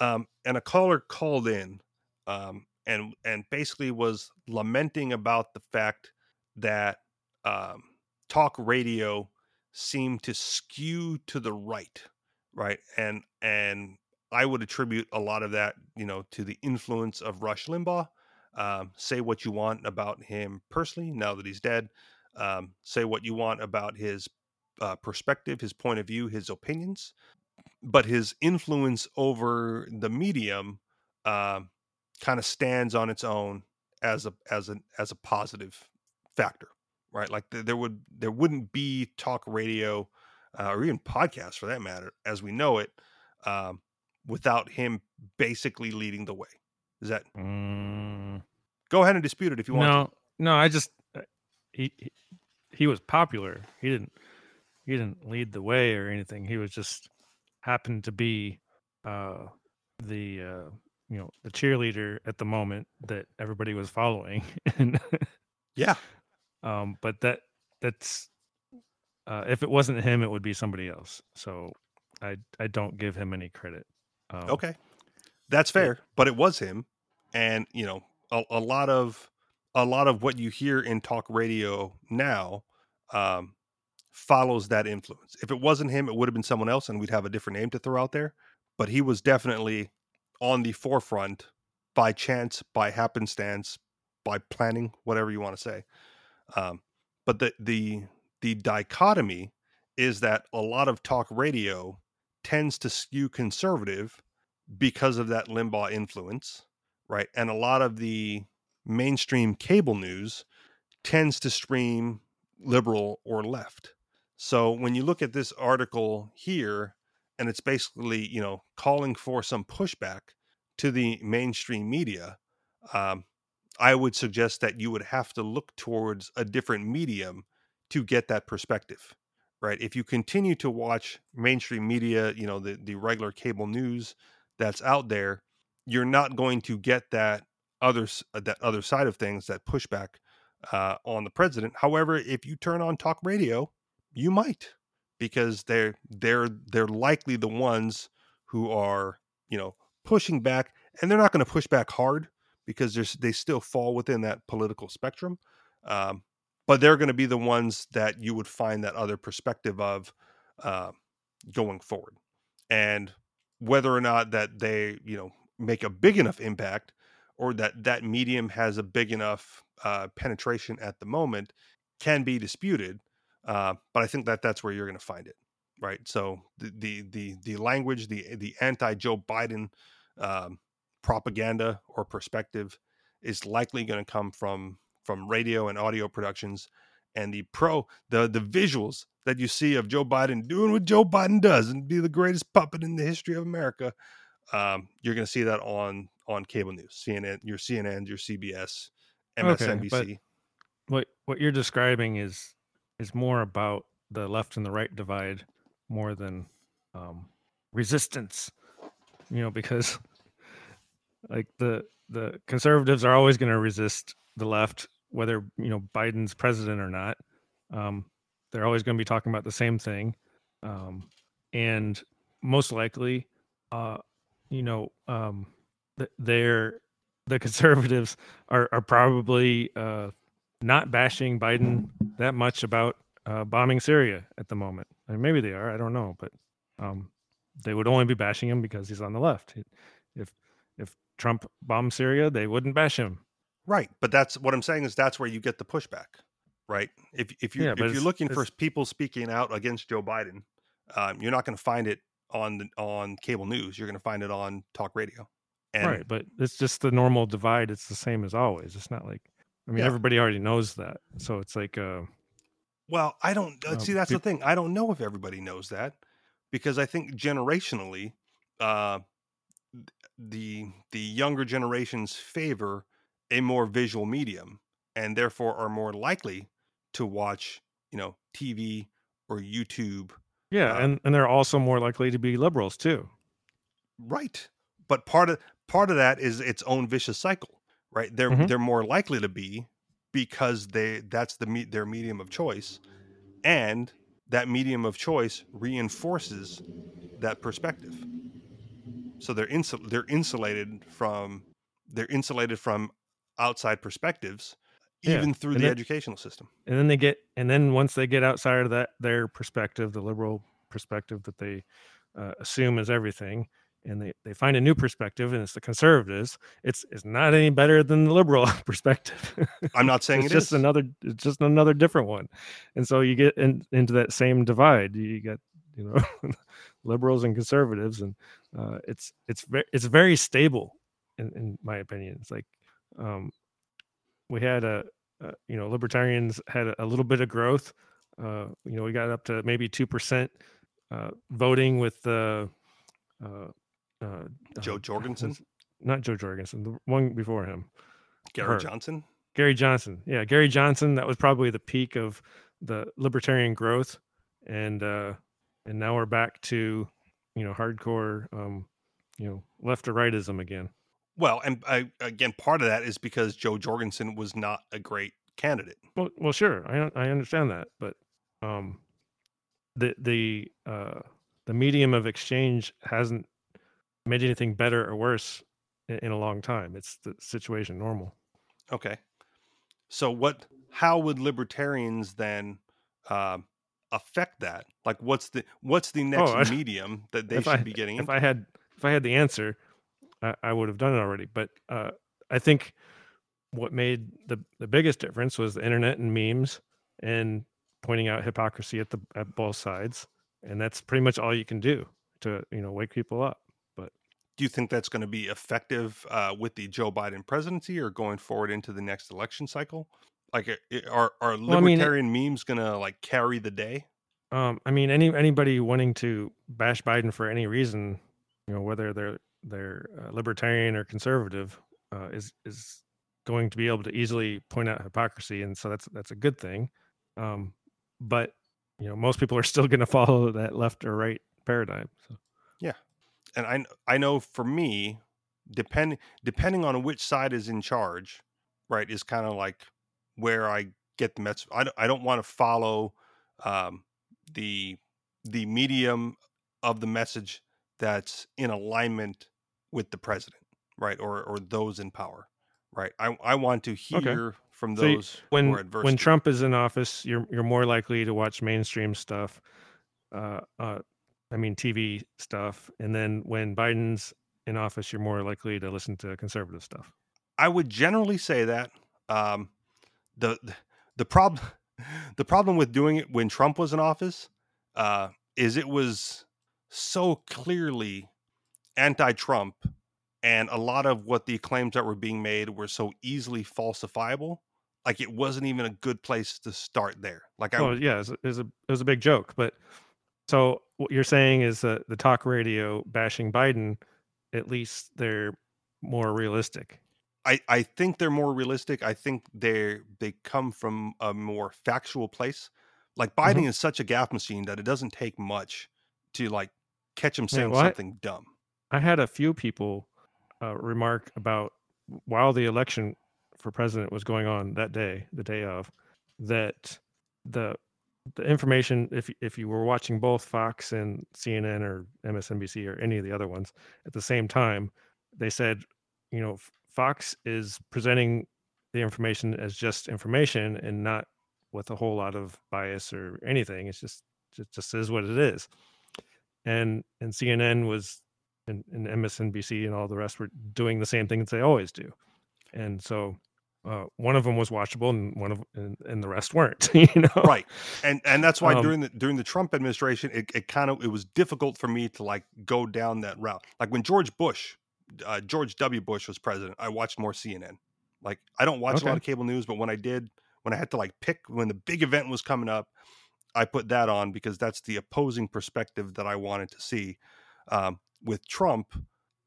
Um, and a caller called in, um, and and basically was lamenting about the fact that um, talk radio seemed to skew to the right, right, and and I would attribute a lot of that, you know, to the influence of Rush Limbaugh. Um, say what you want about him personally, now that he's dead. Um, say what you want about his uh, perspective, his point of view, his opinions, but his influence over the medium uh, kind of stands on its own as a as a as a positive factor, right? Like th- there would there wouldn't be talk radio uh, or even podcasts for that matter as we know it um, without him basically leading the way. Is that? Mm. Go ahead and dispute it if you want. No, to. no. I just uh, he, he he was popular. He didn't he didn't lead the way or anything. He was just happened to be uh, the uh, you know the cheerleader at the moment that everybody was following. and yeah, um, but that that's uh, if it wasn't him, it would be somebody else. So I I don't give him any credit. Um, okay, that's fair, yeah. but it was him, and you know, a, a, lot of a lot of what you hear in talk radio now um, follows that influence. If it wasn't him, it would have been someone else, and we'd have a different name to throw out there. But he was definitely on the forefront by chance, by happenstance, by planning, whatever you want to say. Um, but the the the dichotomy is that a lot of talk radio tends to skew conservative because of that Limbaugh influence, right? And a lot of the mainstream cable news tends to stream liberal or left. So when you look at this article here, and it's basically, you know, calling for some pushback to the mainstream media, um, I would suggest that you would have to look towards a different medium to get that perspective right? If you continue to watch mainstream media, you know, the, the regular cable news that's out there, you're not going to get that other uh, that other side of things, that pushback uh, on the president. However, if you turn on talk radio, you might because they're they're they're likely the ones who are you know pushing back, and they're not going to push back hard, because there's they still fall within that political spectrum. Um, but they're going to be the ones that you would find that other perspective of uh, going forward. And whether or not that they, you know, make a big enough impact or that that medium has a big enough uh, penetration at the moment can be disputed. Uh, but I think that that's where you're going to find it, right? So the the the, the language, the the anti Joe Biden um, propaganda or perspective is likely going to come from from radio and audio productions and the pro the the visuals that you see of Joe Biden doing what Joe Biden does and be the greatest puppet in the history of America. Um, you're going to see that on on cable news, CNN, your CNN, your CBS, MSNBC. Okay, what what you're describing is is more about the left and the right divide more than um, resistance. You know, because like the the conservatives are always going to resist the left whether you know Biden's president or not. Um, they're always going to be talking about the same thing, um, and most likely, uh, you know, um, they're the conservatives are are probably uh, not bashing Biden that much about uh, bombing Syria at the moment. I mean, maybe they are. I don't know, but um, they would only be bashing him because he's on the left. If if Trump bombed Syria, they wouldn't bash him. Right, but that's what I'm saying is that's where you get the pushback, right? If if you yeah, if you're looking for people speaking out against Joe Biden, um, you're not going to find it on the, on cable news. You're going to find it on talk radio. And, right, but it's just the normal divide. It's the same as always. It's not like I mean yeah. everybody already knows that, so it's like. Uh, well, I don't uh, see. That's the thing. I don't know if everybody knows that because I think generationally, uh, the the younger generations favor a more visual medium and therefore are more likely to watch, you know, TV or YouTube. Yeah, uh, and and they're also more likely to be liberals too. Right. But part of part of that is its own vicious cycle, right? They're mm-hmm. they're more likely to be because they that's the their medium of choice and that medium of choice reinforces that perspective. So they're insul- they're insulated from they're insulated from outside perspectives even yeah. through and the then, educational system. and then they get and then once they get outside of that their perspective the liberal perspective that they uh, assume is everything and they, they find a new perspective and it's the conservatives it's it's not any better than the liberal perspective. I'm not saying it's just another it's just another different one. And so you get in, into that same divide. You get you know liberals and conservatives and uh, it's it's very it's very stable in, in my opinion. It's like um, we had a, a, you know libertarians had a, a, little bit of growth uh, you know we got up to maybe 2% uh, voting with the uh, uh, jo jorgensen? not Jo jorgensen the one before him gary Her. johnson? Gary johnson yeah gary johnson that was probably the peak of the libertarian growth and uh and now we're back to you know hardcore um you know left or rightism again well, and I, again, part of that is because Jo Jorgensen was not a great candidate. Well, well, sure, I I understand that, but um, the the uh, the medium of exchange hasn't made anything better or worse in, in a long time. It's the situation normal. Okay, so what? How would libertarians then uh, affect that? Like, what's the what's the oh, next oh, I, medium that they should I, be getting? If into? I had if I had the answer, I, I would have done it already. But uh, I think what made the the biggest difference was the internet and memes and pointing out hypocrisy at the at both sides, and that's pretty much all you can do to you know wake people up. But do you think that's going to be effective uh, with the Joe Biden presidency or going forward into the next election cycle? Like, are are libertarian well, I mean, memes going to like carry the day? Um, I mean, any anybody wanting to bash Biden for any reason, you know, whether they're they're uh, libertarian or conservative uh, is is going to be able to easily point out hypocrisy, and so that's that's a good thing. Um, but you know, most people are still going to follow that left or right paradigm. So yeah, and I I know for me, depending depending on which side is in charge, right, is kind of like where I get the message. I don't, I don't want to follow um, the the medium of the message that's in alignment with the president, right, or or those in power, right? I I want to hear from So you- those when who are adverse. when. Trump is in office, you're you're more likely to watch mainstream stuff. Uh, uh, I mean TV stuff, and then when Biden's in office, you're more likely to listen to conservative stuff. I would generally say that um, the the problem the problem with doing it when Trump was in office uh, is it was so clearly anti-Trump, and a lot of what the claims that were being made were so easily falsifiable. Like it wasn't even a good place to start there. Like I, Oh yeah, it was, it was a it was a big joke. But so what you're saying is that the talk radio bashing Biden, at least they're more realistic. I, I think they're more realistic. I think they they come from a more factual place. Like Mm-hmm. Biden is such a gaff machine that it doesn't take much to like catch him saying I- something dumb. I had a few people uh, remark about while the election for president was going on that day, the day of, that the the information if if you were watching both Fox and CNN or MSNBC or any of the other ones at the same time, they said, you know, Fox is presenting the information as just information and not with a whole lot of bias or anything. It's just just, just is what it is. And and CNN was and, and MSNBC and all the rest were doing the same thing that they always do. And so uh, one of them was watchable and one of and, and the rest weren't, you know. Right. And and that's why Um, during the during the Trump administration, it, it kind of it was difficult for me to like go down that route. Like when George Bush, uh, George W. Bush was president, I watched more CNN. Like I don't watch a lot of cable news, but when I did, when I had to like pick when the big event was coming up, I put that on because that's the opposing perspective that I wanted to see. Um, with Trump,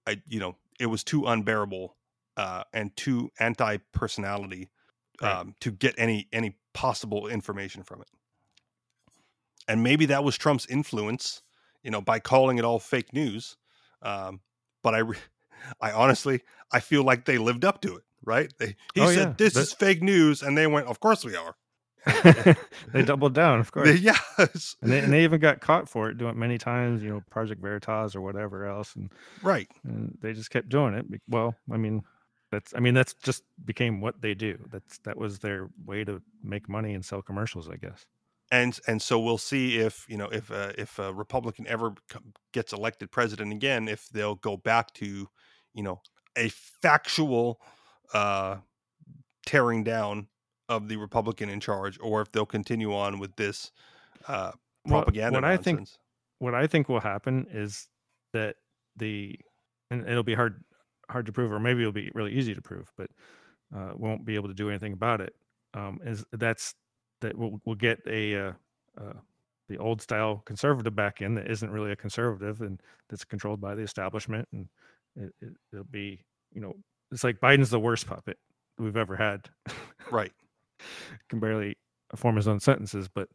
I you know it was too unbearable uh, and too anti personality Right. um, to get any any possible information from it. And maybe that was Trump's influence, you know, by calling it all fake news. Um, but I, re- I honestly, I feel like they lived up to it. Right? They, he Oh, said yeah. this is fake news, and they went, "Of course we are." they doubled down, of course. Yes, and they, and they even got caught for it doing it many times, you know, Project Veritas or whatever else, and, right. and they just kept doing it. Well, I mean, that's I mean that's just became what they do. That's that was their way to make money and sell commercials, I guess. and and so we'll see if you know if uh, if a Republican ever gets elected president again, if they'll go back to you know a factual uh, tearing down of the Republican in charge, or if they'll continue on with this uh, propaganda what I think what I think will happen is that the and it'll be hard hard to prove, or maybe it'll be really easy to prove, but uh, won't be able to do anything about it. Um, is that's that we'll, we'll get a uh, uh, the old style conservative back in that isn't really a conservative and that's controlled by the establishment, and it, it, it'll be you know it's like Biden's the worst puppet we've ever had. right? Can barely form his own sentences, but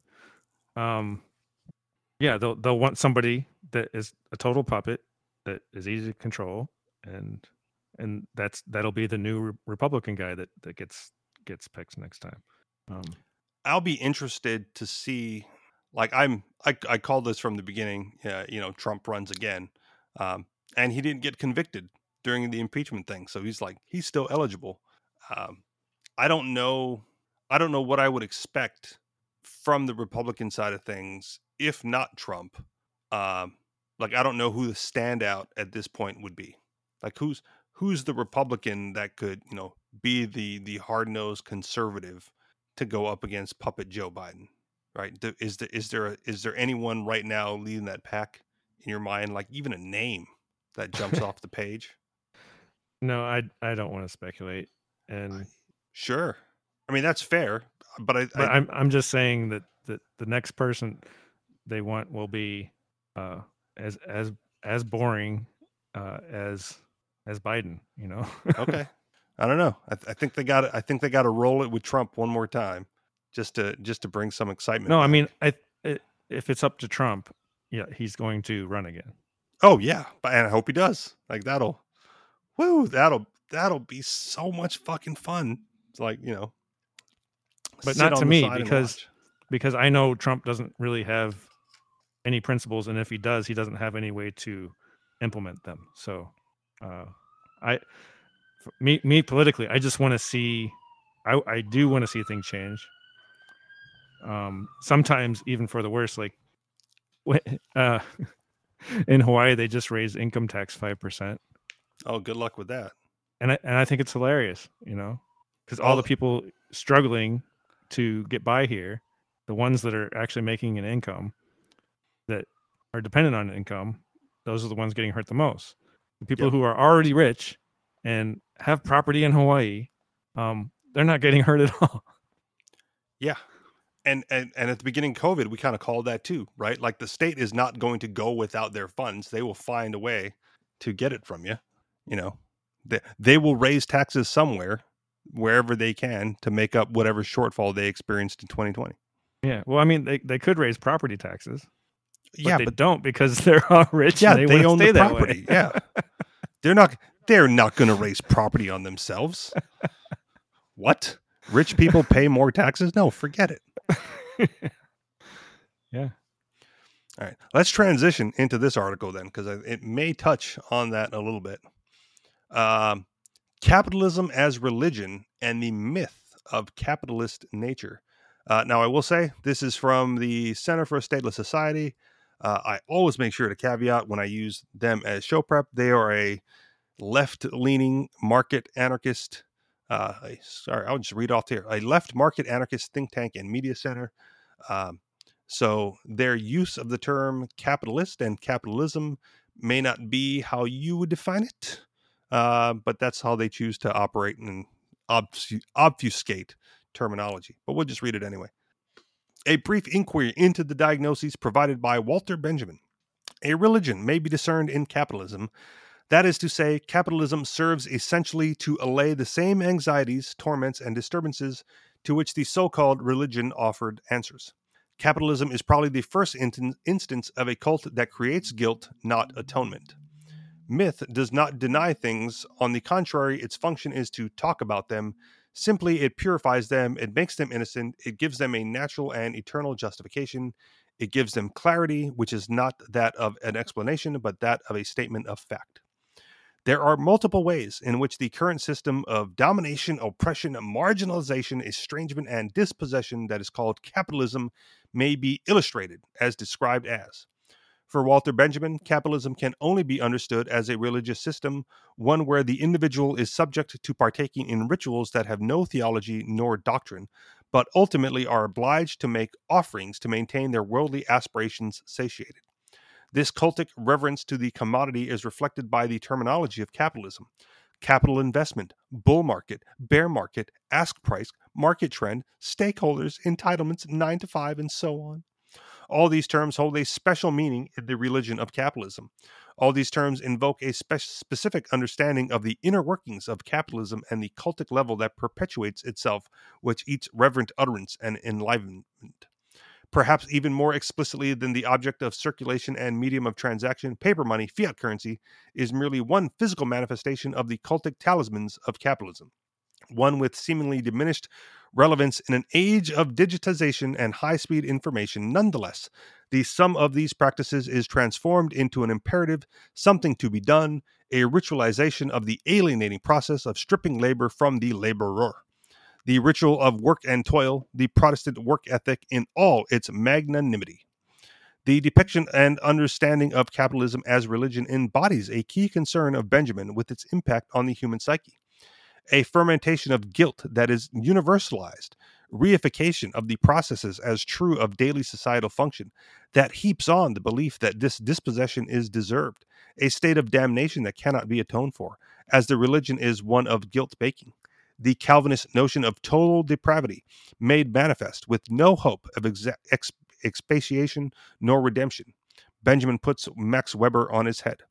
um yeah, they'll they'll want somebody that is a total puppet that is easy to control and and that's that'll be the new re- Republican guy that that gets gets picked next time. Um I'll be interested to see. Like I'm, I, I called this from the beginning. Uh, you know, Trump runs again, um, and he didn't get convicted during the impeachment thing, so he's like he's still eligible. Um, I don't know. I don't know what I would expect from the Republican side of things if not Trump. Um, like I don't know who the standout at this point would be. Like who's who's the Republican that could you know be the the hard nosed conservative to go up against puppet Joe Biden, right? Is there is there a, is there anyone right now leading that pack in your mind, like even a name that jumps off the page? no, I I don't want to speculate. And Sure, I mean that's fair, but I, but I I'm I'm just saying that that the next person they want will be uh as as as boring uh as as Biden, you know. okay, I don't know. I, th- I think they got I think they got to roll it with Trump one more time, just to just to bring some excitement. No, I mean, I, i if it's up to Trump, yeah, he's going to run again. oh yeah, but and I hope he does. Like that'll, woo, that'll that'll be so much fucking fun. It's like you know, But not to me, because- Because I know Trump doesn't really have any principles, and if he does, he doesn't have any way to implement them. So, uh, I, me me politically, I just want to see. I I do want to see things change. Um, sometimes even for the worse, like uh, in Hawaii, they just raised income tax five percent. Oh, good luck with that. And I, and I think it's hilarious, you know, because all the people struggling to get by here, the ones that are actually making an income, that are dependent on income, those are the ones getting hurt the most. The people yep. who are already rich and have property in Hawaii, um, they're not getting hurt at all. Yeah, and and and at the beginning of covid we kind of called that too right like the state is not going to go without their funds they will find a way to get it from you you know they, they will raise taxes somewhere wherever they can to make up whatever shortfall they experienced in 2020 yeah well i mean they, they could raise property taxes but yeah they but don't because they're all rich yeah they, they own the property yeah they're not they're not going to raise property on themselves what rich people pay more taxes no forget it yeah. All right. Let's transition into this article then, because it may touch on that a little bit. Um, capitalism as religion and the myth of capitalist nature. Uh, now, I will say this is from the Center for a Stateless Society. Uh, I always make sure to caveat when I use them as show prep. They are a left leaning market anarchist uh, sorry, I'll just read off here. A left market anarchist think tank and media center. Um, so their use of the term capitalist and capitalism may not be how you would define it, uh, but that's how they choose to operate and obfuscate terminology. But we'll just read it anyway. A brief inquiry into the diagnoses provided by Walter Benjamin. A religion may be discerned in capitalism that is to say, capitalism serves essentially to allay the same anxieties, torments, and disturbances to which the so called religion offered answers. Capitalism is probably the first in- instance of a cult that creates guilt, not atonement. Myth does not deny things. On the contrary, its function is to talk about them. Simply, it purifies them, it makes them innocent, it gives them a natural and eternal justification, it gives them clarity, which is not that of an explanation, but that of a statement of fact. There are multiple ways in which the current system of domination, oppression, marginalization, estrangement, and dispossession that is called capitalism may be illustrated, as described as. For Walter Benjamin, capitalism can only be understood as a religious system, one where the individual is subject to partaking in rituals that have no theology nor doctrine, but ultimately are obliged to make offerings to maintain their worldly aspirations satiated. This cultic reverence to the commodity is reflected by the terminology of capitalism capital investment, bull market, bear market, ask price, market trend, stakeholders, entitlements, 9 to 5, and so on. All these terms hold a special meaning in the religion of capitalism. All these terms invoke a spe- specific understanding of the inner workings of capitalism and the cultic level that perpetuates itself with each reverent utterance and enlivenment perhaps even more explicitly than the object of circulation and medium of transaction, paper money, fiat currency, is merely one physical manifestation of the cultic talismans of capitalism, one with seemingly diminished relevance in an age of digitization and high speed information. Nonetheless, the sum of these practices is transformed into an imperative, something to be done, a ritualization of the alienating process of stripping labor from the laborer the ritual of work and toil, the Protestant work ethic in all its magnanimity. The depiction and understanding of capitalism as religion embodies a key concern of Benjamin with its impact on the human psyche. A fermentation of guilt that is universalized, reification of the processes as true of daily societal function that heaps on the belief that this dispossession is deserved, a state of damnation that cannot be atoned for, as the religion is one of guilt baking the Calvinist notion of total depravity made manifest with no hope of ex- expiation nor redemption. Benjamin puts Max Weber on his head.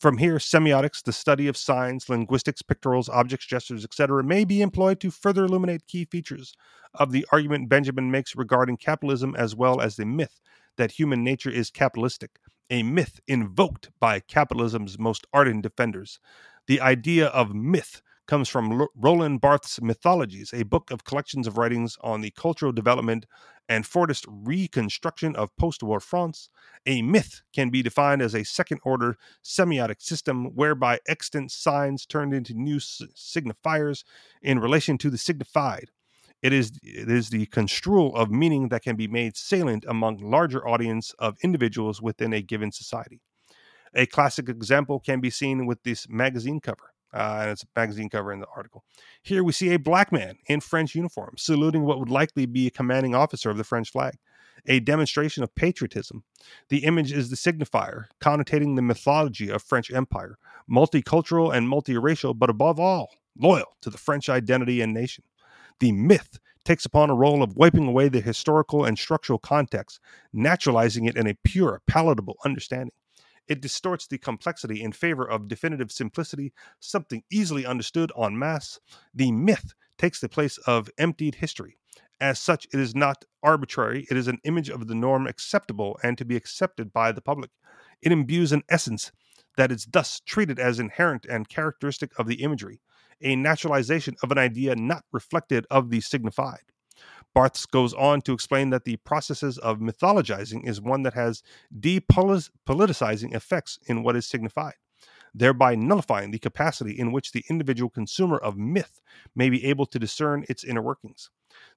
From here, semiotics, the study of signs, linguistics, pictorials, objects, gestures, etc., may be employed to further illuminate key features of the argument Benjamin makes regarding capitalism as well as the myth that human nature is capitalistic, a myth invoked by capitalism's most ardent defenders. The idea of myth comes from Roland Barthes' Mythologies, a book of collections of writings on the cultural development and Fordist reconstruction of post war France. A myth can be defined as a second order semiotic system whereby extant signs turned into new signifiers in relation to the signified. It is, it is the construal of meaning that can be made salient among larger audience of individuals within a given society. A classic example can be seen with this magazine cover. Uh, and it's a magazine cover in the article. Here we see a black man in French uniform saluting what would likely be a commanding officer of the French flag, a demonstration of patriotism. The image is the signifier, connotating the mythology of French Empire, multicultural and multiracial, but above all, loyal to the French identity and nation. The myth takes upon a role of wiping away the historical and structural context, naturalizing it in a pure, palatable understanding. It distorts the complexity in favor of definitive simplicity, something easily understood en masse. The myth takes the place of emptied history. As such, it is not arbitrary, it is an image of the norm acceptable and to be accepted by the public. It imbues an essence that is thus treated as inherent and characteristic of the imagery, a naturalization of an idea not reflected of the signified. Barthes goes on to explain that the processes of mythologizing is one that has depoliticizing effects in what is signified, thereby nullifying the capacity in which the individual consumer of myth may be able to discern its inner workings.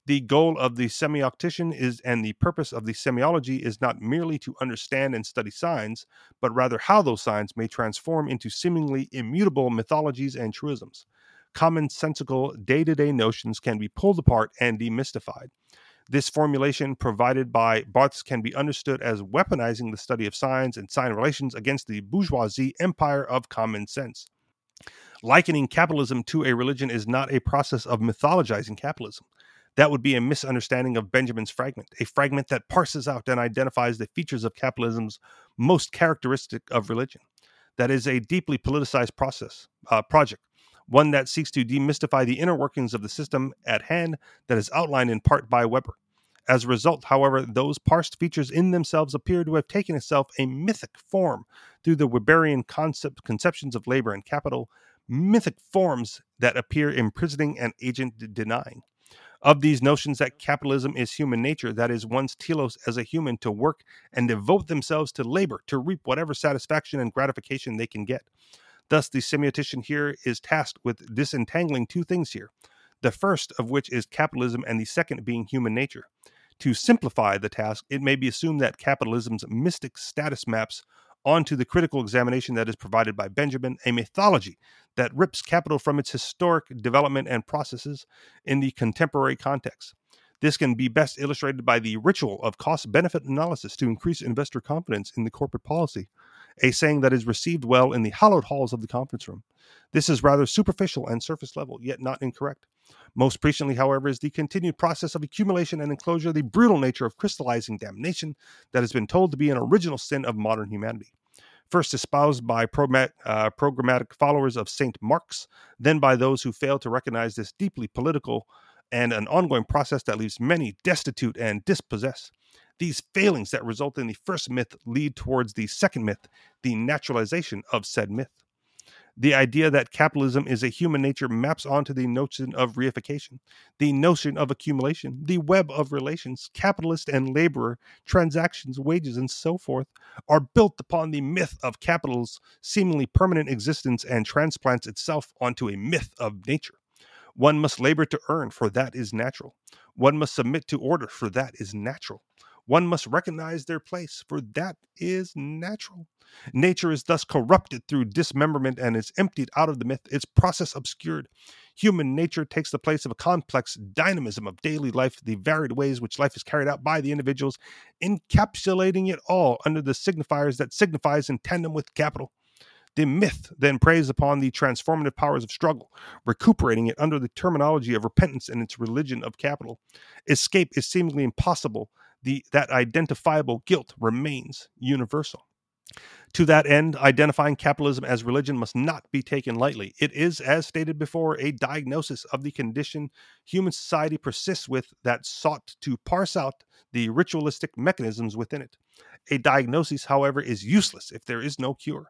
The goal of the semiotician is and the purpose of the semiology is not merely to understand and study signs, but rather how those signs may transform into seemingly immutable mythologies and truisms commonsensical day to day notions can be pulled apart and demystified. This formulation provided by Barthes can be understood as weaponizing the study of signs and sign relations against the bourgeoisie empire of common sense. Likening capitalism to a religion is not a process of mythologizing capitalism. That would be a misunderstanding of Benjamin's fragment, a fragment that parses out and identifies the features of capitalism's most characteristic of religion. That is a deeply politicized process uh, project one that seeks to demystify the inner workings of the system at hand that is outlined in part by Weber. As a result, however, those parsed features in themselves appear to have taken itself a mythic form through the Weberian concept, conceptions of labor and capital, mythic forms that appear imprisoning and agent denying. Of these notions that capitalism is human nature, that is, one's telos as a human to work and devote themselves to labor to reap whatever satisfaction and gratification they can get. Thus, the semiotician here is tasked with disentangling two things here. The first of which is capitalism, and the second being human nature. To simplify the task, it may be assumed that capitalism's mystic status maps onto the critical examination that is provided by Benjamin, a mythology that rips capital from its historic development and processes in the contemporary context. This can be best illustrated by the ritual of cost benefit analysis to increase investor confidence in the corporate policy a saying that is received well in the hallowed halls of the conference room. This is rather superficial and surface level, yet not incorrect. Most presciently, however, is the continued process of accumulation and enclosure, the brutal nature of crystallizing damnation that has been told to be an original sin of modern humanity. First espoused by uh, programmatic followers of St. Marx, then by those who fail to recognize this deeply political and an ongoing process that leaves many destitute and dispossessed. These failings that result in the first myth lead towards the second myth, the naturalization of said myth. The idea that capitalism is a human nature maps onto the notion of reification, the notion of accumulation, the web of relations, capitalist and laborer, transactions, wages, and so forth, are built upon the myth of capital's seemingly permanent existence and transplants itself onto a myth of nature. One must labor to earn, for that is natural. One must submit to order, for that is natural. One must recognize their place, for that is natural. Nature is thus corrupted through dismemberment and is emptied out of the myth, its process obscured. Human nature takes the place of a complex dynamism of daily life, the varied ways which life is carried out by the individuals, encapsulating it all under the signifiers that signifies in tandem with capital. The myth then preys upon the transformative powers of struggle, recuperating it under the terminology of repentance and its religion of capital. Escape is seemingly impossible, the, that identifiable guilt remains universal. To that end, identifying capitalism as religion must not be taken lightly. It is, as stated before, a diagnosis of the condition human society persists with that sought to parse out the ritualistic mechanisms within it. A diagnosis, however, is useless if there is no cure.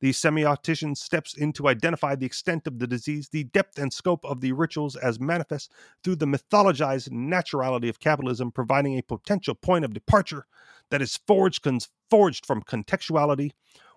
The semiotician steps in to identify the extent of the disease, the depth and scope of the rituals as manifest through the mythologized naturality of capitalism, providing a potential point of departure that is forged, forged from contextuality,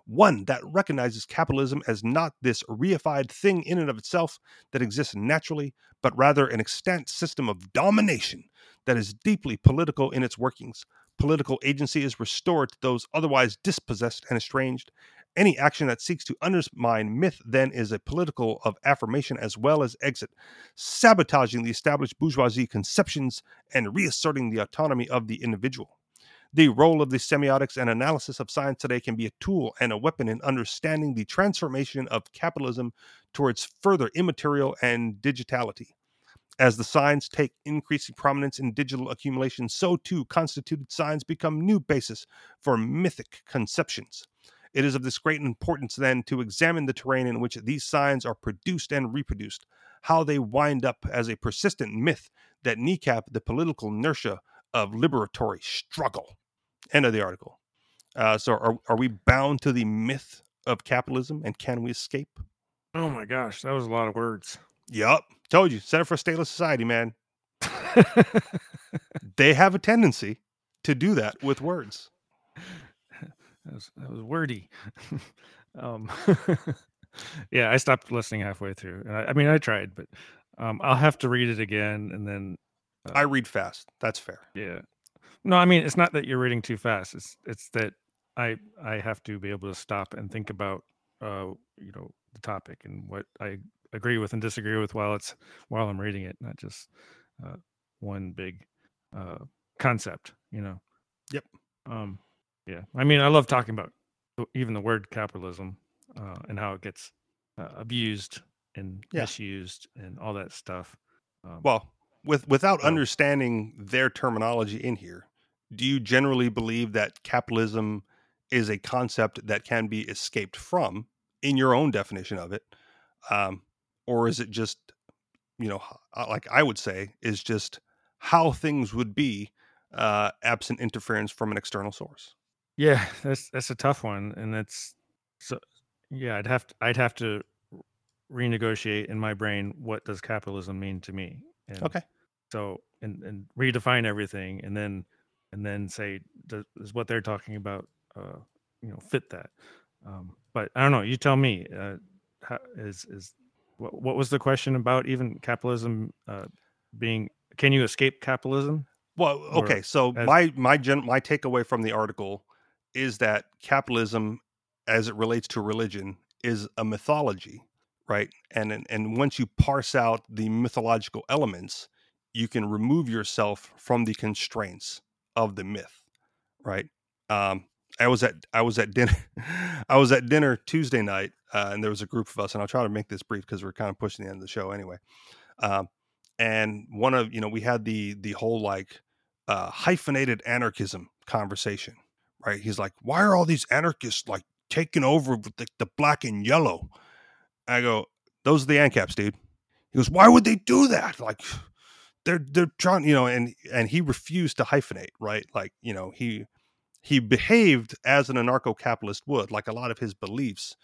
one that recognizes capitalism as not this reified thing in and of itself that exists naturally, but rather an extant system of domination that is deeply political in its workings, political agency is restored to those otherwise dispossessed and estranged. Any action that seeks to undermine myth then is a political of affirmation as well as exit, sabotaging the established bourgeoisie conceptions and reasserting the autonomy of the individual. The role of the semiotics and analysis of science today can be a tool and a weapon in understanding the transformation of capitalism towards further immaterial and digitality. As the signs take increasing prominence in digital accumulation, so too constituted signs become new basis for mythic conceptions. It is of this great importance then to examine the terrain in which these signs are produced and reproduced, how they wind up as a persistent myth that kneecap the political inertia of liberatory struggle. End of the article. Uh, so, are, are we bound to the myth of capitalism and can we escape? Oh my gosh, that was a lot of words. Yup. Told you. Set it for a stateless society, man. they have a tendency to do that with words. That was, that was wordy. um, yeah, I stopped listening halfway through. And I, I mean, I tried, but um, I'll have to read it again and then. Uh, I read fast. That's fair. Yeah. No, I mean, it's not that you're reading too fast. It's it's that I I have to be able to stop and think about uh you know the topic and what I agree with and disagree with while it's while I'm reading it, not just uh, one big uh, concept. You know. Yep. Um, yeah. I mean, I love talking about even the word capitalism uh, and how it gets uh, abused and yeah. misused and all that stuff. Um, well, with without so, understanding their terminology in here, do you generally believe that capitalism is a concept that can be escaped from in your own definition of it? Um, or is it just you know like i would say is just how things would be uh absent interference from an external source yeah that's that's a tough one and that's so yeah i'd have to i'd have to renegotiate in my brain what does capitalism mean to me and okay so and and redefine everything and then and then say does, is what they're talking about uh you know fit that um but i don't know you tell me uh how, is is what, what was the question about even capitalism uh, being? Can you escape capitalism? Well, okay. So as, my my gen, my takeaway from the article is that capitalism, as it relates to religion, is a mythology, right? And and, and once you parse out the mythological elements, you can remove yourself from the constraints of the myth, right? Um, I was at I was at dinner I was at dinner Tuesday night, uh, and there was a group of us, and I'll try to make this brief because we're kind of pushing the end of the show anyway. Um, and one of you know we had the the whole like uh, hyphenated anarchism conversation, right? He's like, why are all these anarchists like taking over with the, the black and yellow? I go, those are the ANCAPs, dude. He goes, why would they do that? Like, they're they're trying, you know, and and he refused to hyphenate, right? Like, you know, he he behaved as an anarcho capitalist would, like a lot of his beliefs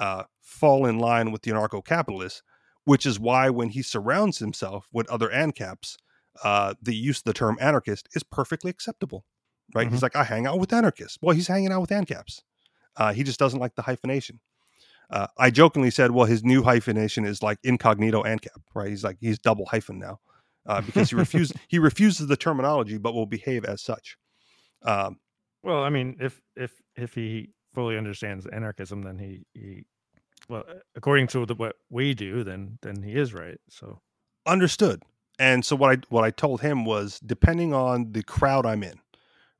uh, fall in line with the anarcho capitalist, which is why when he surrounds himself with other ANCAPs, uh, the use of the term anarchist is perfectly acceptable, right? Mm-hmm. He's like, I hang out with anarchists. Well, he's hanging out with ANCAPs. Uh, he just doesn't like the hyphenation. Uh, I jokingly said, well, his new hyphenation is like incognito ANCAP, right? He's like, he's double hyphen now uh, because he refuses, he refuses the terminology, but will behave as such. Um, well, I mean, if if if he fully understands anarchism, then he he well, according to the, what we do, then then he is right. So understood. And so what I what I told him was depending on the crowd I'm in,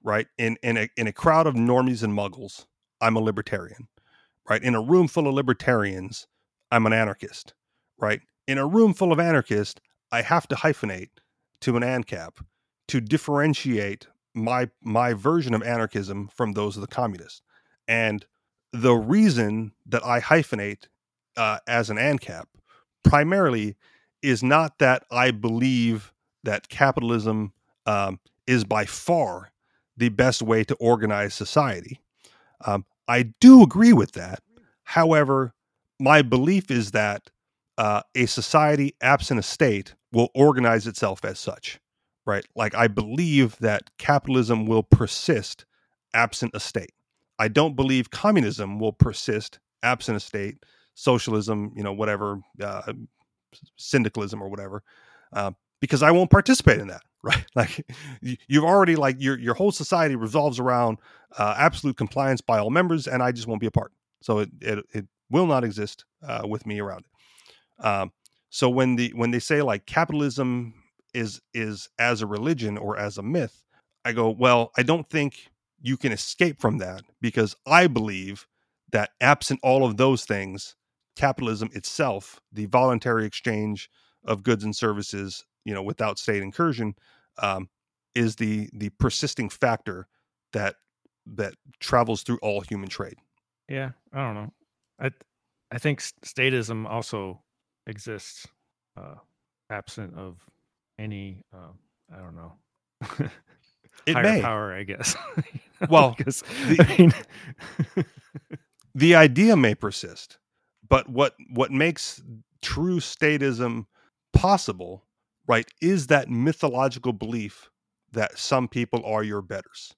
right? In in a in a crowd of normies and muggles, I'm a libertarian. Right? In a room full of libertarians, I'm an anarchist. Right? In a room full of anarchists, I have to hyphenate to an ANCAP to differentiate my my version of anarchism from those of the communists. And the reason that I hyphenate uh, as an ANCAP primarily is not that I believe that capitalism um, is by far the best way to organize society. Um, I do agree with that. However, my belief is that uh, a society absent a state will organize itself as such, right? Like, I believe that capitalism will persist absent a state. I don't believe communism will persist absent a state, socialism, you know, whatever, uh, syndicalism or whatever, uh, because I won't participate in that. Right, like you've already like your your whole society revolves around uh, absolute compliance by all members, and I just won't be a part. So it it, it will not exist uh, with me around it. Um, so when the when they say like capitalism is is as a religion or as a myth, I go, well, I don't think you can escape from that because I believe that absent all of those things, capitalism itself, the voluntary exchange of goods and services, you know, without state incursion, um, is the the persisting factor that that travels through all human trade. Yeah, I don't know. I I think statism also exists uh, absent of any. Uh, I don't know. it higher may. power, I guess. well, because the, I mean, the idea may persist, but what what makes true statism possible, right, is that mythological belief that some people are your betters.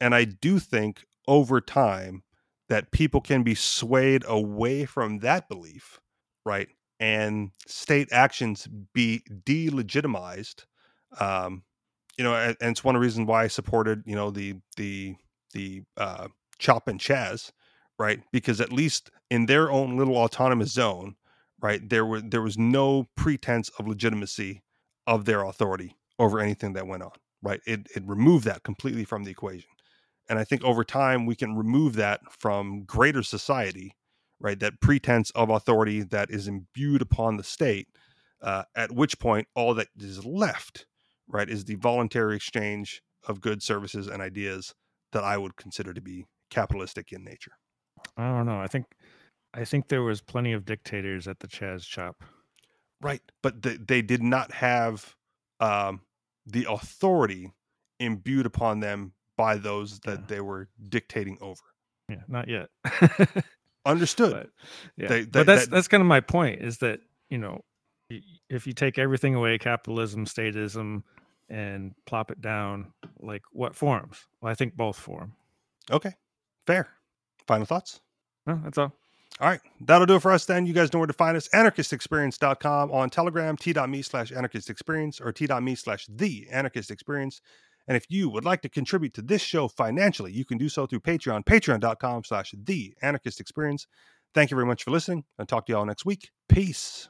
And I do think over time that people can be swayed away from that belief, right? And state actions be delegitimized. Um, you know, and, and it's one reasons why I supported, you know, the the the uh, Chop and Chaz, right? Because at least in their own little autonomous zone, right, there were there was no pretense of legitimacy of their authority over anything that went on, right? It it removed that completely from the equation. And I think over time we can remove that from greater society, right? That pretense of authority that is imbued upon the state, uh, at which point all that is left, right, is the voluntary exchange of goods, services, and ideas that I would consider to be capitalistic in nature. I don't know. I think I think there was plenty of dictators at the Chaz Chop. Right, but the, they did not have um, the authority imbued upon them by those that Yeah. they were dictating over. Yeah, not yet. Understood. but yeah, They- they- but that's that- that's kind of my point. Is that you know, if you take everything away, capitalism, statism, and plop it down, like what forms? Well, I think both form. okay, fair. Final thoughts? No, that's all. All right, that'll do it for us then. You guys know where to find us. Anarchistexperience.com on Telegram, t.me slash anarchistexperience or t.me slash the anarchist experience. And if you would like to contribute to this show financially, you can do so through Patreon, patreon.com slash the anarchist experience. Thank you very much for listening. I'll talk to you all next week. Peace.